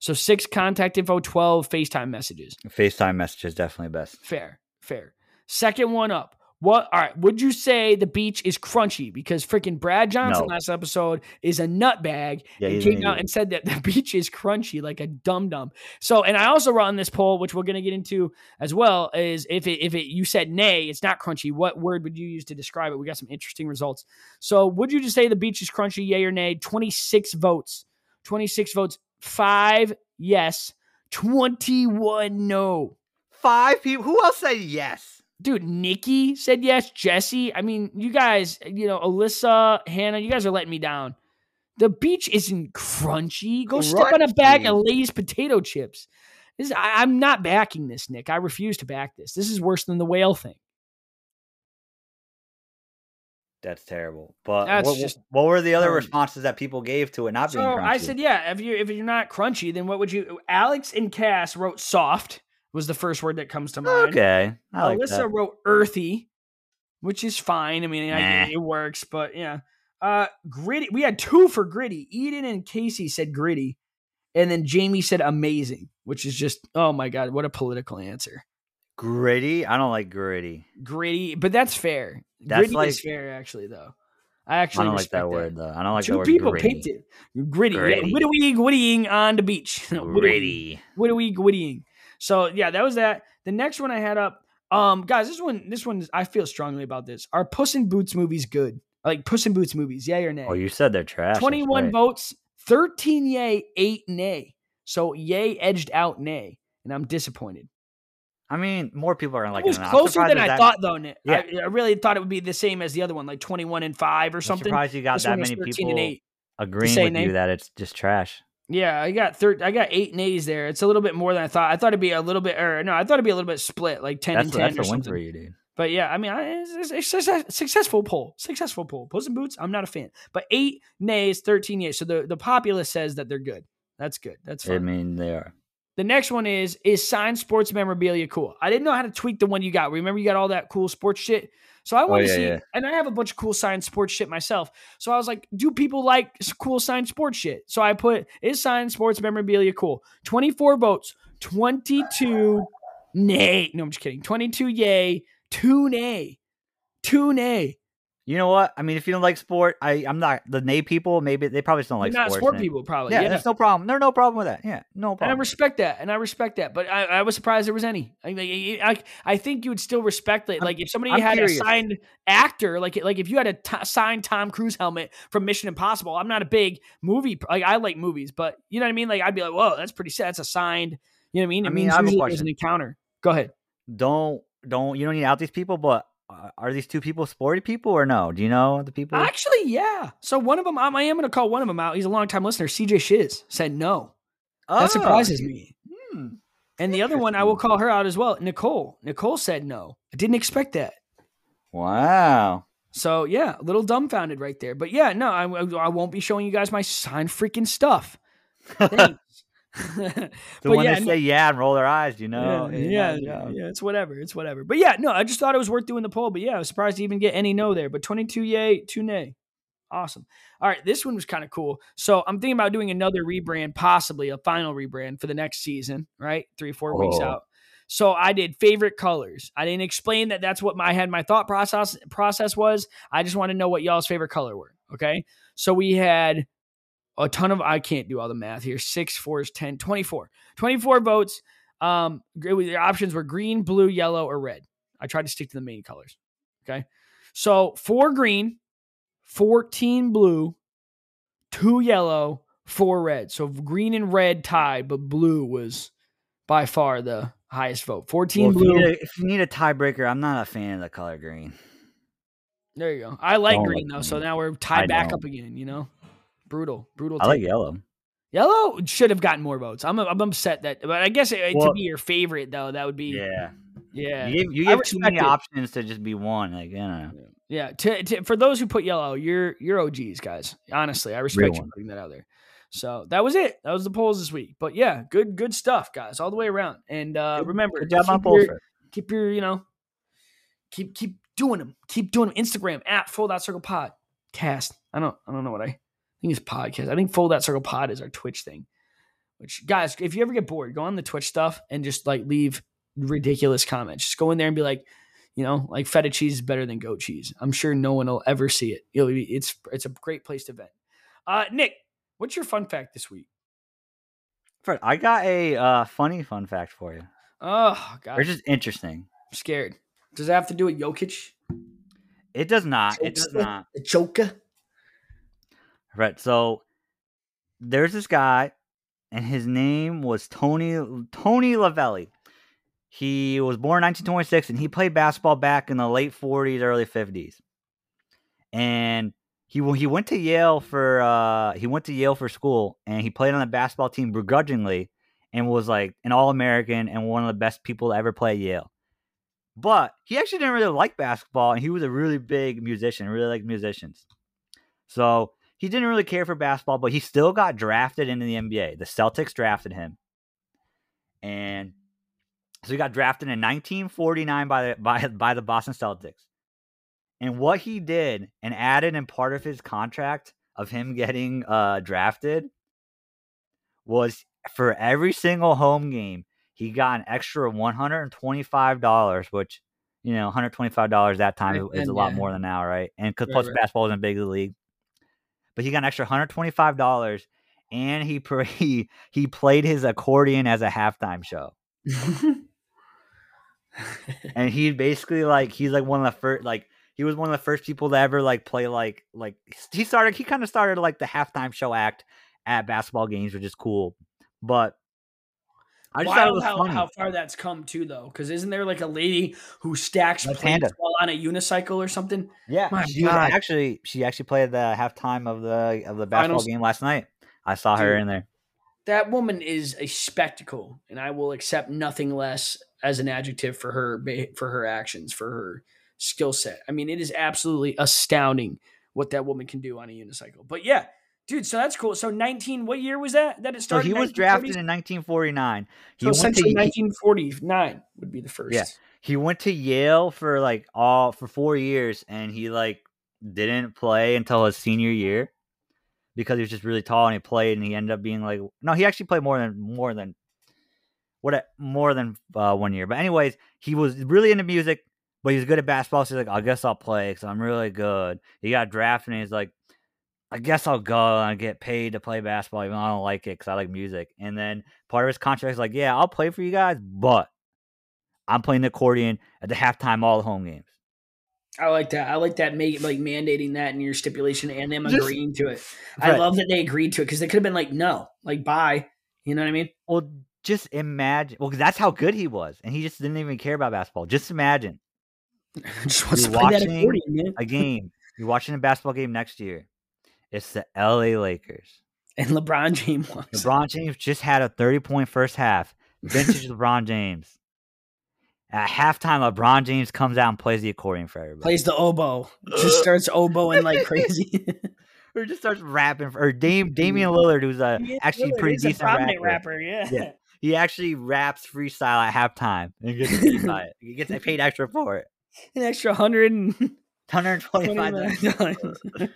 So six contact info, 12 FaceTime messages. FaceTime message is definitely best. Fair, fair. Second one up. What? All right. Would you say the beach is crunchy? Because freaking Brad Johnson No. last episode is a nutbag Yeah, and came out and said that the beach is crunchy like a dum dum. So, and I also wrote on this poll, which we're going to get into as well, is if it if it you said nay, it's not crunchy. What word would you use to describe it? We got some interesting results. So, would you just say the beach is crunchy? Yay or nay? Twenty six votes. Twenty six votes. Five yes. Twenty one no. Five people. Who else said yes? Dude, Nikki said yes. Jesse, I mean, you guys, you know, Alyssa, Hannah, you guys are letting me down. The beach isn't crunchy. Go step on a bag of Crunchy. Lay's potato chips. This, I, I'm not backing this, Nick. I refuse to back this. This is worse than the whale thing. That's terrible. But That's what, just- what were the other responses that people gave to it not So being crunchy? I said, yeah. If you if you're not crunchy, then what would you? Alex and Cass wrote soft. Was the first word that comes to mind. okay. I like Alyssa that. wrote earthy, which is fine. I mean, I, it works, but yeah. Uh, gritty. We had two for gritty. Eden and Casey said gritty, and then Jamie said amazing, which is just oh my god, what a political answer. Gritty. I don't like gritty. Gritty, but that's fair. That's gritty is like- fair, actually, though. I I actually don't like respect that word though. I don't like the Two word people gritty. picked it. Gritty. Gritty. Yeah, whittling on the beach. Gritty. Whittling, whittling. So yeah, that was that. The next one I had up, um, guys, this one, this one, I feel strongly about this. Are Puss in Boots movies good? Like Puss in Boots movies, yay or nay? Oh, you said they're trash. 21 right. votes, 13 yay, 8 nay. So yay edged out nay, and I'm disappointed. I mean, more people are like it was it. closer than I that- thought, though. Nick. Yeah. I, I really thought it would be the same as the other one, like 21 and 5 or I'm something. surprised you got This that many people and 8. agreeing with nay. you that it's just trash. Yeah, I got third. I got eight nays there. It's a little bit more than I thought. I thought it'd be a little bit, or no, I thought it'd be a little bit split, like ten That's and ten or something. for you, dude. But yeah, I mean, I, it's, it's, successful poll. Successful poll. Puss in Boots. I'm not a fan, but eight nays, thirteen yays. So the the populace says that they're good. That's good. That's I mean, they are. The next one is is signed sports memorabilia cool? I didn't know how to tweak the one you got. Remember you got all that cool sports shit. So I want to Oh, yeah, see, yeah. and I have a bunch of cool signed sports shit myself. So I was like, do people like cool signed sports shit? So I put is signed sports memorabilia cool? Twenty four votes, twenty two nay. No, I'm just kidding. Twenty two yay, two nay, two nay. You know what? I mean, if you don't like sport, I I'm not the nay people. Maybe they probably just don't like You're not sports. sport people, probably. Yeah, yeah. there's no problem. There's no problem with that. Yeah, no And I respect that, and I respect that, but I, I was surprised there was any. I, I, I, think you would still respect it. Like if somebody I'm had curious. a signed actor, like like if you had a t- signed Tom Cruise helmet from Mission Impossible. I'm not a big movie like I like movies, but you know what I mean. Like I'd be like, whoa, that's pretty sad. That's a signed. You know what I mean? I mean, means I have a there's question. an encounter. Go ahead. don't don't you don't need to out these people, but are these two people sporty people or no? Do you know the people? Actually, yeah. So one of them, I am going to call one of them out. He's a long time listener. CJ Shiz said no. That Oh, surprises me. hmm. And the other one, I will call her out as well. Nicole. Nicole said no. I didn't expect that. Wow. So yeah, a little dumbfounded right there. But yeah, no, I, I won't be showing you guys my signed freaking stuff. Thanks. So But when yeah, they say yeah and roll their eyes, you know. yeah, yeah, yeah, yeah, it's whatever, it's whatever. But yeah, no, I just thought it was worth doing the poll. But yeah, I was surprised to even get any no there. But twenty two yay, two nay, awesome. All right, this one was kind of cool. So I'm thinking about doing another rebrand, possibly a final rebrand for the next season. Right, three four weeks Oh. out. So I did favorite colors. I didn't explain that that's what my, I had my thought process process was. I just want to know what y'all's favorite color were. Okay. So we had a ton of I can't do all the math here. Six, four is 10, 24. 24 votes. Um it was- the options were green, blue, yellow, or red. I tried to stick to the main colors. Okay. So four green, 14 blue, two yellow, four red. So green and red tied, but blue was by far the highest vote. 14 Well, if, you blue. a, if you need a tiebreaker, I'm not a fan of the color green. There you go. I like green like though, so now we're tied I back don't. up again. You know, brutal, brutal. I like yellow. Yellow should have gotten more votes. I'm I'm upset that, but I guess it, to be your favorite though, that would be yeah, Yeah. yeah. You gave, you too many it. options to just be one. Like, you know. To, to for those who put yellow, you're you're OGs guys. Honestly, I respect you one. putting that out there. So that was it. That was the polls this week. But yeah, good good stuff, guys, all the way around. And uh, Good- remember, Good job keep your- keep your you know keep keep doing them keep doing them instagram at full dot circle pod cast i don't i don't know what i think it's podcast i think Fold that circle pod is our twitch thing which guys if you ever get bored go on the twitch stuff and just like leave ridiculous comments just go in there and be like you know like feta cheese is better than goat cheese i'm sure no one will ever see it It'll be, it's it's a great place to vent uh nick what's your fun fact this week Fred, I got a uh, funny fun fact for you. oh god Or just interesting. i'm scared does it have to do with Jokic? It does not. It does not. The Joker? Right. So there's this guy, and his name was Tony Tony Lavelli. He was born in 1926, and he played basketball back in the late 40s, early 50s. And he he went to Yale for uh, he went to Yale for school, and he played on the basketball team begrudgingly, and was like an All American and one of the best people to ever play Yale. But he actually didn't really like basketball, and he was a really big musician, really liked musicians. So he didn't really care for basketball, but he still got drafted into the NBA. The Celtics drafted him, and so he got drafted in 1949 by the by by the Boston Celtics. And what he did and added in part of his contract of him getting uh, drafted was for every single home game he got an extra $125, which you know 125 dollars that time is a lot yeah. more than now, right? And because Right, plus right. basketball isn't big league, but he got an extra 125 dollars, and he he he played his accordion as a halftime show, and he basically like he's like one of the first like he was one of the first people to ever like play like like he started he kind of started like the halftime show act at basketball games, which is cool, but. I just thought it Wild was how, funny. how far that's come too, though. Because isn't there like a lady who stacks Left plates hander. while on a unicycle or something? Yeah, My she God. actually she actually played the halftime of the of the basketball Finals. game last night. I saw her in there. That woman is a spectacle, and I will accept nothing less as an adjective for her for her actions, for her skill set. I mean, it is absolutely astounding what that woman can do on a unicycle. But yeah, Dude, so that's cool. So 19, what year was that? That it started? So he was 1940s? drafted in 1949. He So went essentially to 1949 would be the first. Yeah. he went to Yale for like all for four years, and he like didn't play until his senior year because he was just really tall and he played, and he ended up being like no, he actually played more than more than what more than uh, one year. But anyways, he was really into music, but he was good at basketball. So he's like, I guess I'll play because I'm really good. He got drafted, and he's like. I guess I'll go and get paid to play basketball, even though I don't like it because I like music. And then part of his contract is like, yeah, I'll play for you guys, but I'm playing the accordion at the halftime all the home games. I like that. I like that, make, like mandating that in your stipulation and them Just- agreeing to it. I love that they agreed to it because they could have been like, no, like, bye. You know what I mean? Well, just imagine. Well, that's how good he was, and he just didn't even care about basketball. Just imagine Just wants You're that watching accordion, a game. You're watching a basketball game next year. It's the L.A. Lakers. And LeBron James. LeBron James just had a 30 point first half. Vintage LeBron James. At halftime, LeBron James comes out and plays the accordion for everybody. plays the oboe. Just starts oboeing like crazy. or just starts rapping. For, or Dame, Damian Lillard, who's a, actually Lillard pretty decent rapper. rapper. Yeah. Yeah. He actually raps freestyle at halftime and gets paid by it. He gets paid extra for it. An extra hundred and 125 $29.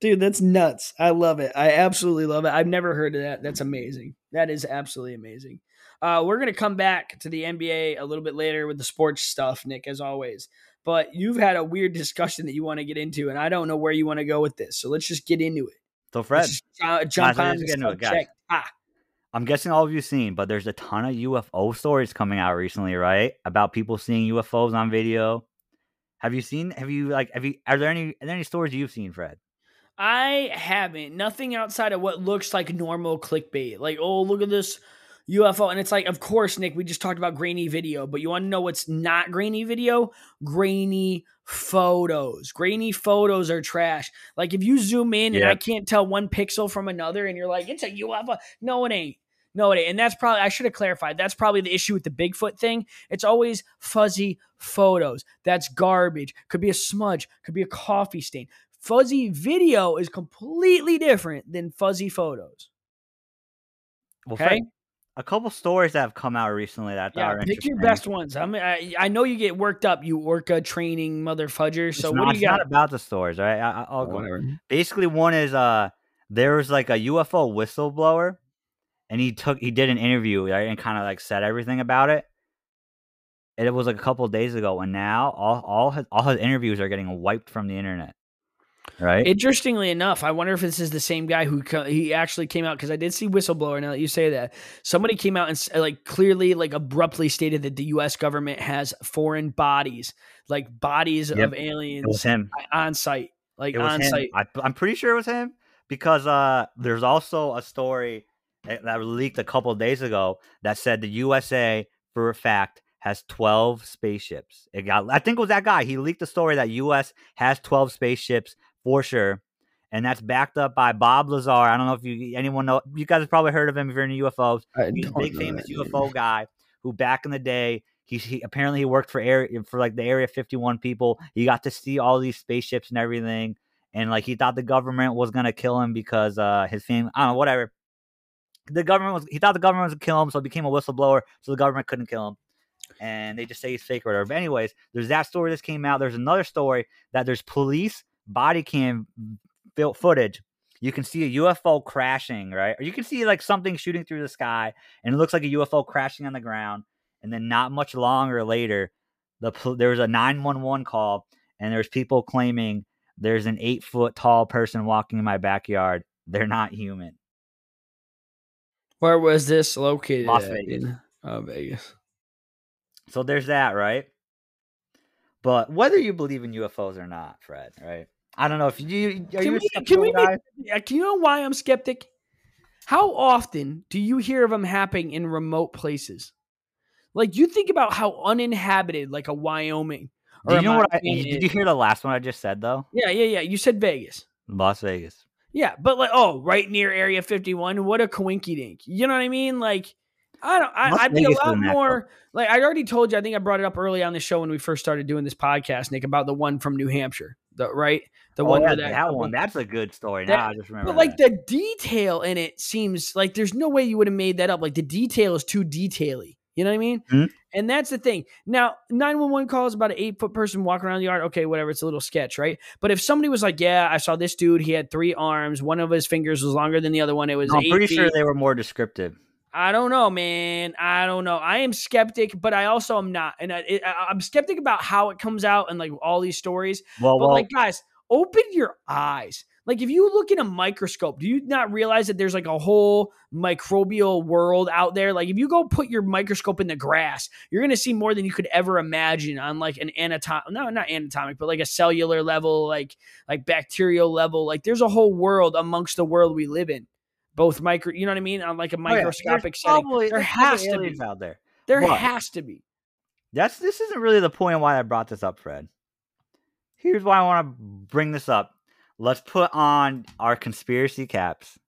Dude, that's nuts. I love it. I absolutely love it. I've never heard of that. That's amazing. That is absolutely amazing. Uh, we're going to come back to the NBA a little bit later with the sports stuff, Nick, as always. But you've had a weird discussion that you want to get into, and I don't know where you want to go with this. So let's just get into it. So, Fred, just, uh, jump on get into it, guys. Ah, I'm guessing all of you seen, but there's a ton of UFO stories coming out recently, right? About people seeing UFOs on video. Have you seen? Have you like? Have you? Are there any? Are there any stories you've seen, Fred? I haven't. Nothing outside of what looks like normal clickbait. Like, oh, look at this UFO. And it's like, of course, Nick, we just talked about grainy video, but you want to know what's not grainy video? Grainy photos. Grainy photos are trash. Like, if you zoom in and I can't tell one pixel from another and you're like, it's a UFO. No, it ain't. No, it ain't. And that's probably, I should have clarified. That's probably the issue with the Bigfoot thing. It's always fuzzy photos. That's garbage. Could be a smudge, could be a coffee stain. Fuzzy video is completely different than fuzzy photos. Well, Okay. Fred, a couple stories that have come out recently that I thought Yeah, are pick your best ones. I mean, I, I know you get worked up. You orca training mother fudger. It's So not, what do you it's got? not about the stories, right? I, I- I'll go. Whatever. Basically, one is uh, there was like a UFO whistleblower, and he took he did an interview right, and kind of like said everything about it. And it was like a couple of days ago, and now all all his all his interviews are getting wiped from the internet. Right? Interestingly enough, I wonder if this is the same guy who co- he actually came out because I did see whistleblower. Now that you say that, somebody came out and like clearly, like abruptly stated that the U.S. government has foreign bodies, like bodies Yep. of aliens on site, like It was on him. site. I, I'm pretty sure it was him because uh, there's also a story that that leaked a couple of days ago that said the USA, for a fact, has 12 spaceships. It got, I think it was that guy. He leaked the story that US has 12 spaceships for sure, and that's backed up by Bob Lazar. I don't know if you anyone know. You guys have probably heard of him if you're into UFOs. He's a big famous UFO guy who back in the day. He, he apparently he worked for area for like the Area 51 people. He got to see all these spaceships and everything, and like he thought the government was gonna kill him because uh his family. I don't know, whatever. The government was he thought the government was gonna kill him, so he became a whistleblower, so the government couldn't kill him. And they just say he's fake or whatever. But anyways, there's that story that came out. There's another story that there's police body cam footage you can see a UFO crashing, right? Or you can see like something shooting through the sky, and it looks like a UFO crashing on the ground. And then not much longer later, the there was a nine one one call, and there's people claiming there's an eight foot tall person walking in my backyard. They're not human. Where was this located? Las? Vegas. In- Oh, Vegas. So there's that, right? But whether you believe in UFOs or not, Fred, right? I don't know if you are Can you we- can we? Yeah, can you know why I'm skeptic? How often do you hear of them happening in remote places? Like you think about how uninhabited, like a Wyoming. Do you know what? I, did you hear the last one I just said though? Yeah, yeah, yeah. You said Vegas. Las Vegas. Yeah, but like, oh, right near Area 51. What a coinky dink. You know what I mean? Like, I don't. I, I'd be a lot more. Like I already told you. I think I brought it up early on the show when we first started doing this podcast, Nick, about the one from New Hampshire. The right, the oh, one yeah, that, that, one. That's a good story. That- now I just remember. But like that. the detail in it seems like there's no way you would have made that up. Like the detail is too detaily. You know what I mean? Mhm. And that's the thing. Now, 911 calls about an eight foot person walking around the yard. Okay, whatever. It's a little sketch, right? But if somebody was like, yeah, I saw this dude. He had three arms. One of his fingers was longer than the other one. It was No, I'm pretty feet. sure they were more descriptive. I don't know, man. I don't know. I am skeptic, but I also am not. And I, I'm skeptic about how it comes out and like all these stories. Well, But well, like, guys, open your eyes. Like, if you look in a microscope, do you not realize that there's like a whole microbial world out there? Like, if you go put your microscope in the grass, you're gonna see more than you could ever imagine on like an anatomic, no, not anatomic, but like a cellular level, like like bacterial level. Like, there's a whole world amongst the world we live in. Both micro, you know what I mean, on like a oh, yeah, microscopic setting. probably- There has to be. out there. There But- has to be. That's this isn't really the point why I brought this up, Fred. Here's why I want to bring this up. Let's put on our conspiracy caps.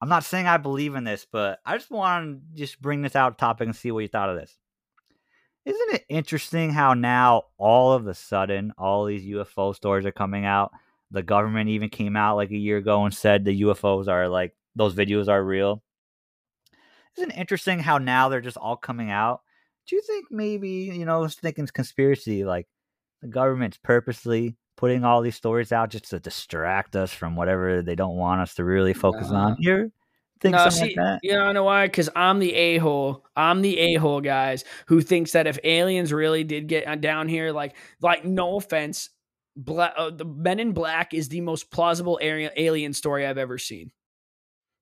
I'm not saying I believe in this, but I just want to just bring this out topic and see what you thought of this. Isn't it interesting how now all of a sudden all these UFO stories are coming out? The government even came out like a year ago and said the UFOs are like those videos are real. Isn't it interesting how now they're just all coming out? do you think maybe you know I was thinking conspiracy like the government's purposely putting all these stories out just to distract us from whatever they don't want us to really focus Nah. on here think No, see, like that you know, I know why? Because I'm the a hole. I'm the a hole, guys, who thinks that if aliens really did get uh, down here, like, like no offense, Bla- uh, the Men in Black is the most plausible area, alien story I've ever seen.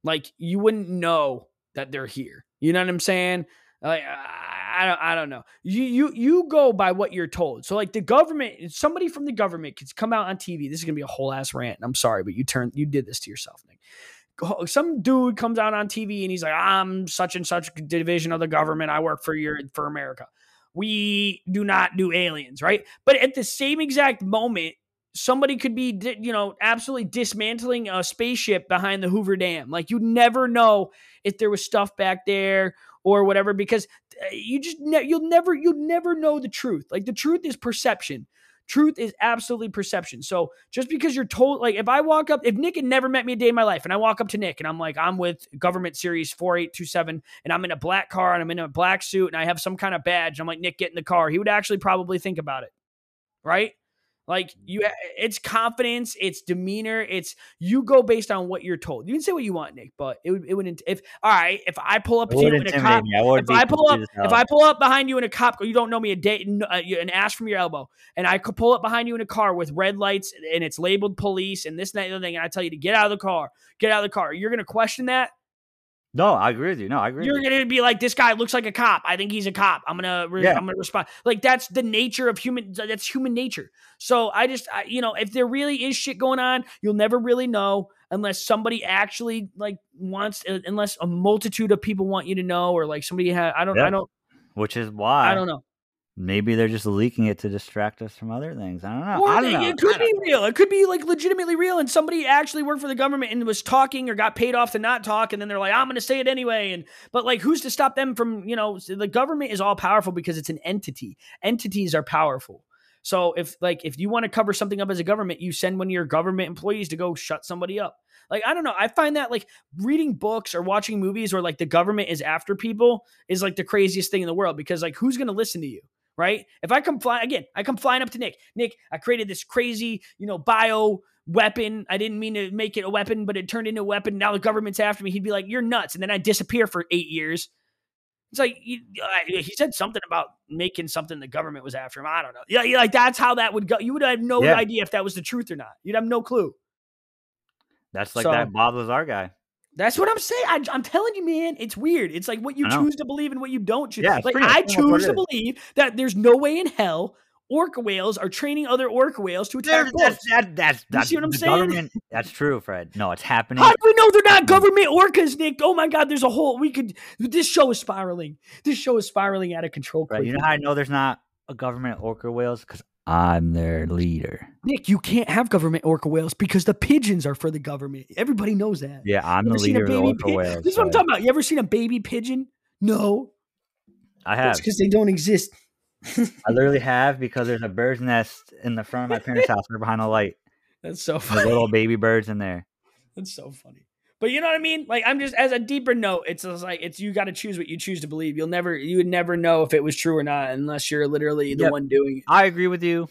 Like, you wouldn't know that they're here. You know what I'm saying? Like, I don't, I don't know. You, you, you go by what you're told. So, like, the government, somebody from the government could come out on TV. This is gonna be a whole ass rant. and I'm sorry, but you turned, you did this to yourself, Nick some dude comes out on TV and he's like, I'm such and such division of the government. I work for your for America. We do not do aliens, right? But at the same exact moment, somebody could be, you know, absolutely dismantling a spaceship behind the Hoover Dam. Like you'd never know if there was stuff back there or whatever because uh, you just ne- you'll never you'll never know the truth. Like the truth is perception. Truth is absolutely perception. So just because you're told, like, if I walk up, if Nick had never met me a day in my life, and I walk up to Nick and I'm like, I'm with Government Series 4827, and I'm in a black car and I'm in a black suit and I have some kind of badge, I'm like, Nick, get in the car. He would actually probably think about it. Right? Like you, it's confidence, it's demeanor, it's you go based on what you're told. You can say what you want, Nick, but it would, it wouldn't. If all right, if I pull up to you a cop, me. I if I pull up, if. I pull up behind you in a cop car, you don't know me a day, uh, an ass from your elbow, and I could pull up behind you in a car with red lights and it's labeled police and this and that and the other thing, and I tell you to get out of the car, get out of the car. You're gonna question that. No i agree with you no i agree You're gonna be like, this guy looks like a cop. I think he's a cop. I'm gonna, re- Yeah. I'm gonna respond. Like that's the nature of human. That's human nature. So I just, I, you know, if there really is shit going on, you'll never really know unless somebody actually like wants, uh, unless a multitude of people want you to know, or like somebody had. I don't, Yeah. I don't, which is why I don't know. Maybe they're just leaking it to distract us from other things i don't know Or i don't know it could be real. It could be like legitimately real, and somebody actually worked for the government and was talking or got paid off to not talk, and then they're like, "I'm going to say it anyway." And but like, who's to stop them from? You know, the government is all powerful because it's an entity. Entities are powerful. So if like if you want to cover something up as a government, you send one of your government employees to go shut somebody up. Like I don't know, I find that like reading books or watching movies where like the government is after people is like the craziest thing in the world because like who's going to listen to you? Right? If I come fly again, I come flying up to Nick. Nick, I created this crazy, you know, bio weapon. I didn't mean to make it a weapon, but it turned into a weapon. Now the government's after me. He'd be like, "You're nuts," and then I disappear for eight years. It's like I- he said something about making something the government was after him. I don't know. Yeah, yeah, like that's how that would go. You would have no Yeah. idea if that was the truth or not. You'd have no clue. that's like So- that bob lazar guy That's what I'm saying. I, I'm telling you, man, it's weird. It's like what you choose to believe and what you don't choose. Yeah, like I choose to believe that there's no way in hell orca whales are training other orca whales to attack There- boats. that's that, that's that's see what I'm saying? government- that's true fred no it's happening How do we know they're not government orcas, Nick? Oh my God, there's a whole. We could. This show is spiraling. This show is spiraling out of control. Right. You know how I know there's not a government orca whales? Because I'm their leader. Nick, you can't have government orca whales because the pigeons are for the government. Everybody knows that. Yeah, I'm the ever seen a leader of the orca whales. This is what I'm talking about. You ever seen a baby pigeon? No, I have. it's because they don't exist. I literally have because there's a bird's nest in the front of my parents' house. We're behind a light. That's so There's funny. little baby birds in there. That's so funny. But you know what I mean? Like I'm just as a deeper note, it's like it's you got to choose what you choose to believe. You'll never you would never know if it was true or not unless you're literally the Yep. one doing it. I agree with you.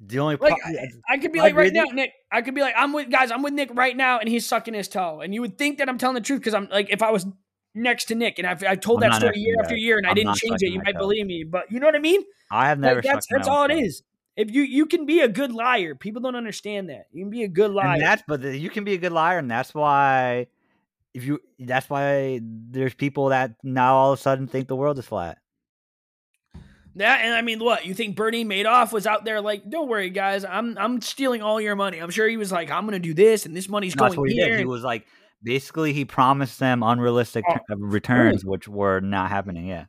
The only Like pro- I, I could be I like right now, Nick. I could be like I'm with guys. I'm with Nick right now, and he's sucking his toe, and you would think that I'm telling the truth because I'm like if I was next to Nick and I've, I told I'm that story year you, after year and I I'm didn't change it, you might toe. believe me. But you know what I mean? I have Like, never. that's that's all it is. If you you can be a good liar, people don't understand that. You can be a good liar. And that's but you can be a good liar, and that's why if you that's why there's people that now all of a sudden think the world is flat. That and I mean, what you think Bernie Madoff was out there like? Don't worry, guys. I'm I'm stealing all your money. I'm sure he was like, I'm gonna do this, and this money's No, that's going he here. did. He was like basically he promised them unrealistic Oh, returns, oh. which were not happening. Yeah,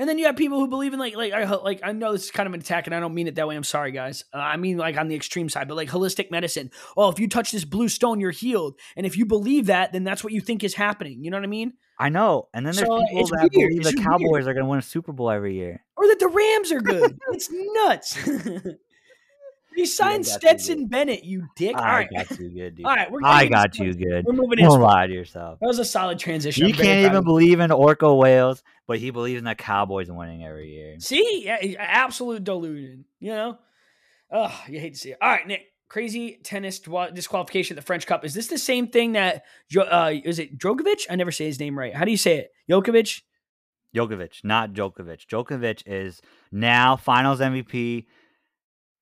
and then you have people who believe in like like I like I know this is kind of an attack, and I don't mean it that way. I'm sorry, guys. Uh, I mean like on the extreme side, but like holistic medicine. Oh, if you touch this blue stone, you're healed. And if you believe that, then that's what you think is happening. You know what I mean? I know. And then there's So, people that weird. believe It's the Cowboys weird. are going to win a Super Bowl every year. Or that the Rams are good. it's nuts. he signed got you Stetson Bennett, you dick. All I got you good, dude. all right. We're I got you good. We're moving Don't sports. lie to yourself. That was a solid transition. He I'm can't even believe in orca whales, but he believes in the Cowboys winning every year. See, yeah, absolute delusion. You know, oh, you hate to see it. All right, Nick. Crazy tennis disqualification at the French Cup. Is this the same thing that uh, is it Djokovic? I never say his name right. How do you say it? Jokovic. Djokovic, not Djokovic. Djokovic is now Finals MVP,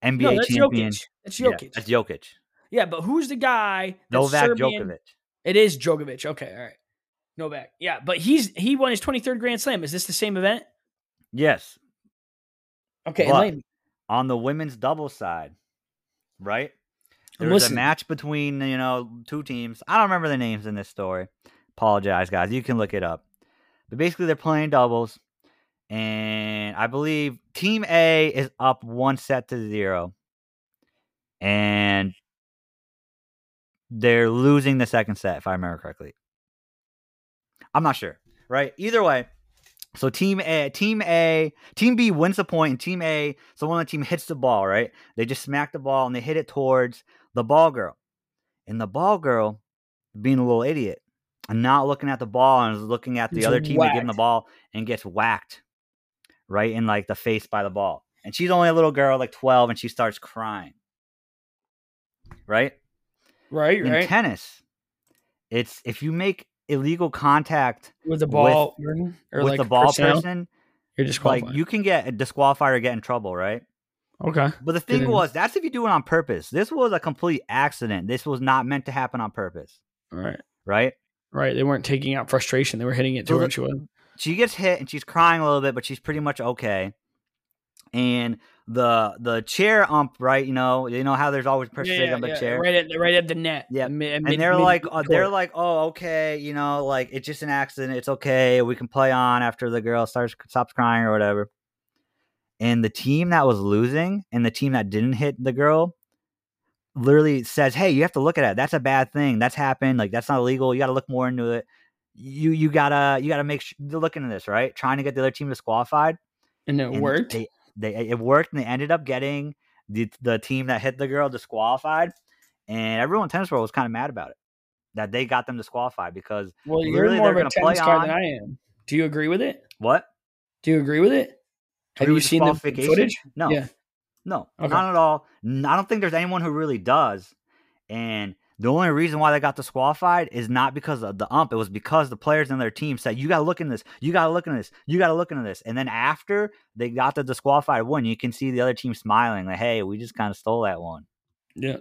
NBA no, that's champion. Jokic. That's Yeah, Jokic. that's Jokic. Yeah, but who's the guy? That's Novak Serbian? Djokovic. It is Djokovic. Okay, all right. Novak. Yeah, but he's he won his 23rd Grand Slam. Is this the same event? Yes, Okay, on the women's doubles side, right? There was a match between you know two teams. I don't remember the names in this story. Apologize, guys. You can look it up. But basically, they're playing doubles, and I believe Team A is up one set to zero, and they're losing the second set, if I remember correctly. I'm not sure, right? Either way, so team A, team A, team B wins the point, and team A, so when the team hits the ball, right? They just smack the ball and they hit it towards the ball girl, and the ball girl, being a little idiot, and not looking at the ball and looking at the Gets other team to give them the ball and gets whacked, right in like the face by the ball, and she's only a little girl, like twelve, and she starts crying, right? Right, In right. tennis, it's if you make illegal contact with the ball person, or with like the ball person, you're disqualified. like you can get disqualified or get in trouble, right? okay. But the thing Didn't- was, that's if you do it on purpose. This was a complete accident. This was not meant to happen on purpose, All right. right? Right. They weren't taking out frustration. They were hitting it to So the- and she gets hit and she's crying a little bit, but she's pretty much okay. And the the chair ump, right? You know, you know how there's always pressure Yeah, on the yeah, chair. Right at right at the net. Yeah, the mi- and they're mid- like uh, they're like oh okay you know like it's just an accident it's okay we can play on after the girl starts stops crying or whatever and the team that was losing and the team that didn't hit the girl literally says hey you have to look at that. that's a bad thing that's happened like that's not legal. you got to look more into it you you gotta you gotta make sure they're looking at this right trying to get the other team disqualified and it and worked. They, they it worked, and they ended up getting the the team that hit the girl disqualified, and everyone in tennis world was kind of mad about it that they got them disqualified because well, you're more of a tennis guy than I am. Do you agree with it? what? Do you agree with it? Have you seen the footage? No, Yeah. no, Okay. not at all. I don't think there's anyone who really does, and. The only reason why they got disqualified is not because of the ump. It was because the players in their team said, "You got to look in this. You got to look in this. You got to look into this." And then after they got the disqualified one, you can see the other team smiling, like, "Hey, we just kind of stole that one." Yeah.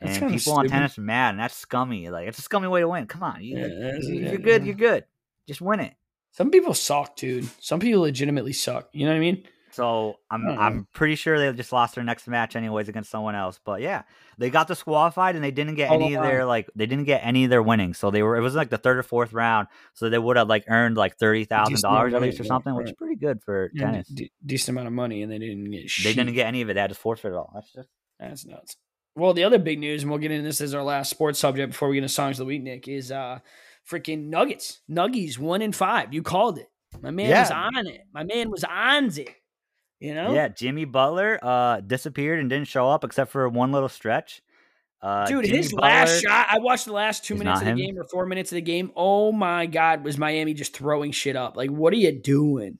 That's and people on tennis are mad, and that's scummy. Like it's a scummy way to win. Come on, you, Yeah, like, that's- you- yeah, you're good. yeah. You're good. Just win it. Some people suck, dude. Some people legitimately suck. You know what I mean? So I'm know. I'm pretty sure they just lost their next match anyways against someone else. But yeah, they got disqualified and they didn't get Hold any of their like they didn't get any of their winnings. So they were it was like the third or fourth round. So they would have like earned like thirty thousand dollars at least or yeah, something, which is pretty good for Yeah, tennis. de- decent amount of money, and they didn't get. They shit. didn't get any of it. They had to forfeit it all. That's just That's nuts. Well, the other big news, and we'll get into this as our last sports subject before we get into songs of the week, Nick, is uh freaking Nuggets. Nuggies one and five. You called it. My man was on it. My man was on it. You know? Yeah, Jimmy Butler uh disappeared and didn't show up except for one little stretch. Uh, Dude, Jimmy his last shot, I watched the last two minutes of the him? game or four minutes of the game. Oh my God, was Miami just throwing shit up? Like, what are you doing?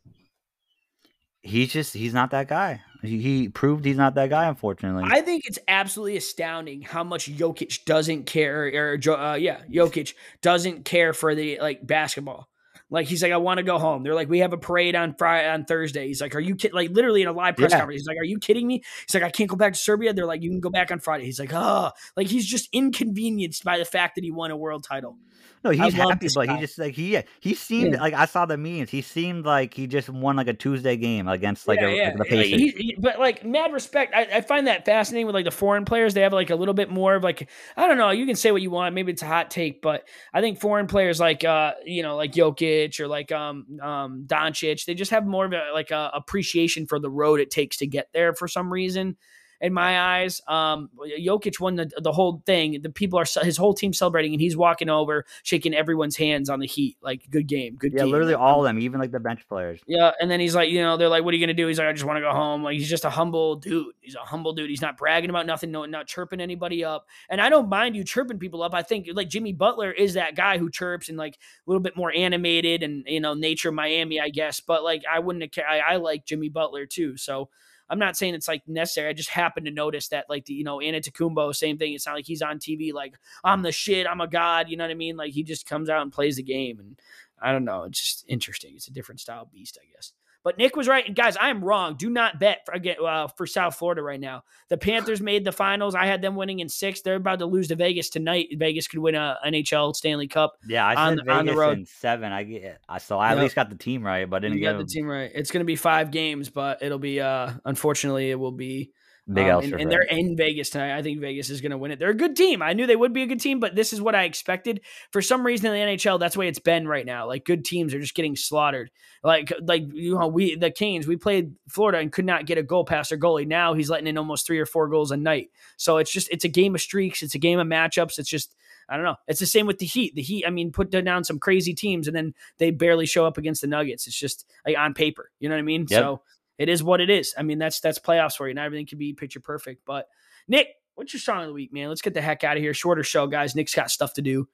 He's just he's not that guy. He, he proved he's not that guy. Unfortunately, I think it's absolutely astounding how much Jokic doesn't care, or uh, yeah, Jokic doesn't care for the like basketball. Like he's like, I want to go home. They're like, we have a parade on Friday on Thursday. He's like, are you kidding? Like literally in a live press Yeah. conference. He's like, are you kidding me? He's like, I can't go back to Serbia. They're like, you can go back on Friday. He's like, oh, like he's just inconvenienced by the fact that he won a world title. No, he's happy, but guy. he just like he he seemed Yeah. like I saw the memes. He seemed like he just won like a Tuesday game against like, yeah, a, yeah. like the Pacers. he- he- but like mad respect. I, I find that fascinating with like the foreign players. They have like a little bit more of like I don't know. You can say what you want. Maybe it's a hot take, but I think foreign players like uh you know like Jokic or like um um Doncic, they just have more of a like a appreciation for the road it takes to get there for some reason. In my eyes, um, Jokic won the, the whole thing. The people are his whole team celebrating, and he's walking over, shaking everyone's hands on the Heat. Like, good game, good yeah, game. literally all of them, even like the bench players. yeah, and then he's like, you know, they're like, "What are you gonna do?" He's like, "I just want to go home." Like he's just a humble dude. He's a humble dude. He's not bragging about nothing, no, not chirping anybody up. And I don't mind you chirping people up. I think like Jimmy Butler is that guy who chirps and like a little bit more animated and you know nature Miami, I guess. But like I wouldn't I, I like Jimmy Butler too, so. I'm not saying it's like necessary. I just happened to notice that, like the you know Anna Antetokounmpo, same thing. It's not like he's on TV like I'm the shit, I'm a god. You know what I mean? Like he just comes out and plays the game, and I don't know. It's just interesting. It's a different style beast, I guess. But Nick was right, and guys, I am wrong. Do not bet for, again uh, for South Florida right now. The Panthers made the finals. I had them winning in six. They're about to lose to Vegas tonight. Vegas could win a NHL Stanley Cup. Yeah, I On- said on the road. in seven. I get, I so I at least got the team right, but I didn't You get got the team right. It's going to be five games, but it'll be uh unfortunately it will be big um, and, and they're in Vegas tonight. I think Vegas is going to win it. They're a good team. I knew they would be a good team, but this is what I expected. For some reason in the NHL, that's the way it's been right now. Like good teams are just getting slaughtered. Like like you know we the Canes we played Florida and could not get a goal past their goalie. Now he's letting in almost three or four goals a night. So it's just it's a game of streaks. It's a game of matchups. It's just I don't know. It's the same with the Heat. The Heat, I mean, put down some crazy teams and then they barely show up against the Nuggets. It's just like on paper. You know what I mean? Yep. So it is what it is. I mean, that's that's playoffs for you. Not everything can be picture perfect. But Nick, what's your song of the week, man? Let's get the heck out of here. Shorter show, guys. Nick's got stuff to do.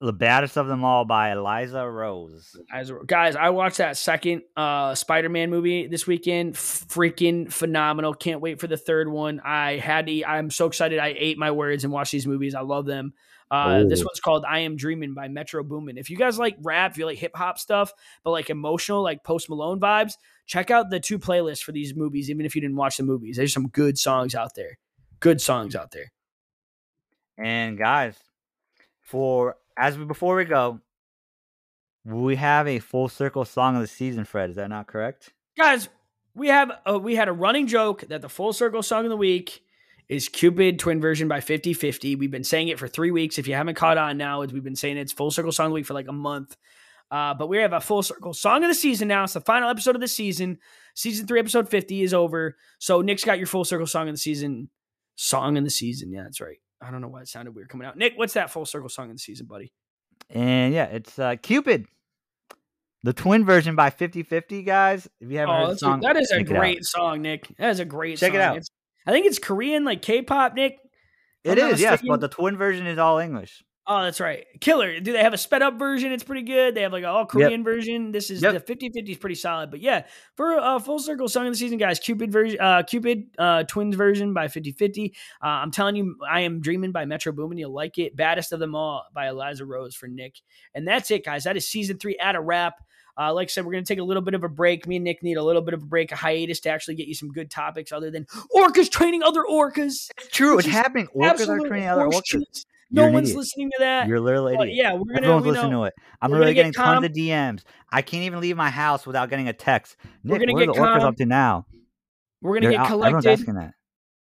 the baddest of them all by Eliza Rose. Guys, guys, I watched that second uh Spider-Man movie this weekend. Freaking phenomenal. Can't wait for the third one. I had to I'm so excited. I ate my words and watched these movies. I love them. Uh, this Oh. one's called I Am Dreaming by Metro Boomin. If you guys like rap, if you like hip hop stuff, but like emotional, like Post Malone vibes, check out the two playlists for these movies, even if you didn't watch the movies. There's some good songs out there. Good songs out there. And guys, for as we before we go, we have a full circle song of the season. Fred, is that not correct? guys we have uh, we had a running joke that the full circle song of the week is cupid twin version by 50-50 we've been saying it for three weeks. If you haven't caught on now as we've been saying it's full circle song of the week for like a month. Uh, but we have a full circle song of the season now. It's the final episode of the season. Season three episode 50 is over. So nick's got your full circle song of the season. Song of the season. Yeah that's right. I don't know why it sounded weird coming out. Nick what's that full circle song of the season buddy? And yeah, it's uh, Cupid, the twin version by 50-50, guys. If you haven't Oh, heard the a- song, that is a check it out. great song, Nick. That is a great Check it out. It's- I think it's Korean, like K-pop, Nick. It is, yes, but the twin version is all English. Oh, that's right. Killer. Do they have a sped up version? It's pretty good. They have like an all Korean version. This is Yep. the 50 50 is pretty solid. But yeah, for a full circle song of the season, guys, Cupid version, uh, Cupid uh, Twins version by 50 50. Uh, I'm telling you, I am dreaming by Metro Boomin. You'll like it. Baddest of them all by Eliza Rose for Nick. And that's it, guys. That is season three at a wrap. Uh, like I said, we're going to take a little bit of a break. Me and Nick need a little bit of a break, a hiatus to actually get you some good topics other than orcas training other orcas. It's true. It's happening. Orcas are training other orcas. shit. No You're one's listening to that. You're literally idiot. yeah, we're gonna. Everyone's we listening know, to it. I'm literally getting get tons of DMs. I can't even leave my house without getting a text. We're gonna what are get the orcas up to now? We're gonna They're get out- Everyone's asking that.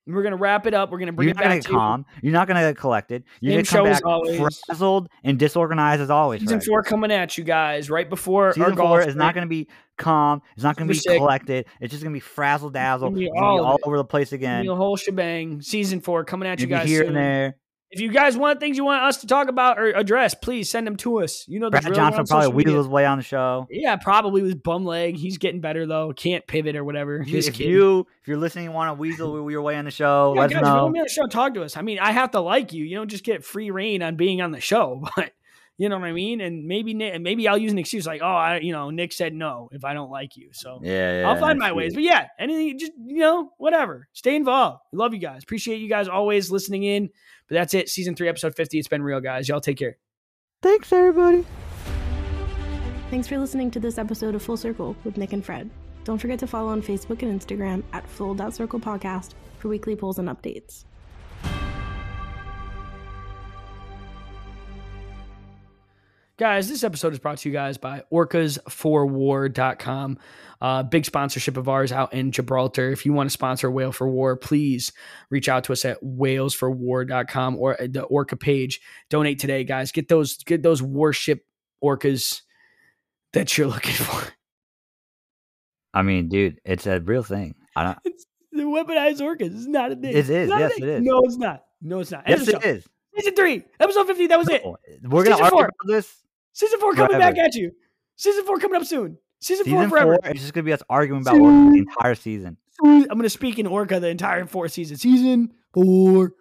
We're gonna wrap it up. We're gonna bring You're it not gonna back get to you. calm. You're not gonna get collected. You're Same gonna come back always. frazzled and disorganized as always. Season Fred. four coming at you guys right before our Season golf four is not going to be calm. It's not going to be sick. collected. It's just going to be frazzle dazzle. It's going to all be all over the place again. a whole shebang. Season four coming at you Maybe guys here soon. and there. If you guys want things you want us to talk about or address, please send them to us. You know, the Brad. Johnson on probably weasel his way on the show. Yeah, probably with bum leg. He's getting better though. Can't pivot or whatever. If you, if kid. you if you're listening, want to weasel your way on the show, yeah, let guys, us know. on the show, talk to us. I mean, I have to like you. You don't just get free reign on being on the show, but you know what I mean. And maybe Nick- and maybe I'll use an excuse like, oh, I, you know, Nick said no if I don't like you. So Yeah, yeah I'll find my ways. But yeah, anything, just you know, whatever. Stay involved. Love you guys. Appreciate you guys always listening in. But that's it. Season three, episode fifty. It's been real, guys. Y'all take care. Thanks, everybody. Thanks for listening to this episode of Full Circle with Nick and Fred. Don't forget to follow on Facebook and Instagram at full.circle podcast for weekly polls and updates. Guys, this episode is brought to you guys by orcas4war.com. Uh, big sponsorship of ours out in Gibraltar. If you want to sponsor Whale for War, please reach out to us at whalesforwar.com or at the Orca page. Donate today, guys. Get those get those warship orcas that you're looking for. I mean, dude, it's a real thing. I don't. It's the weaponized orcas. It's not a thing. It is. Yes, it is. No, it's not. No, it's not. Yes, it is. Season three, episode 50. That was it. We're gonna argue four. about this. Season four coming back at you. Season four coming up soon. Season, Season four forever. four, it's just gonna be us arguing about Orca the entire season. I'm going to speak in Orca the entire four season. Season four.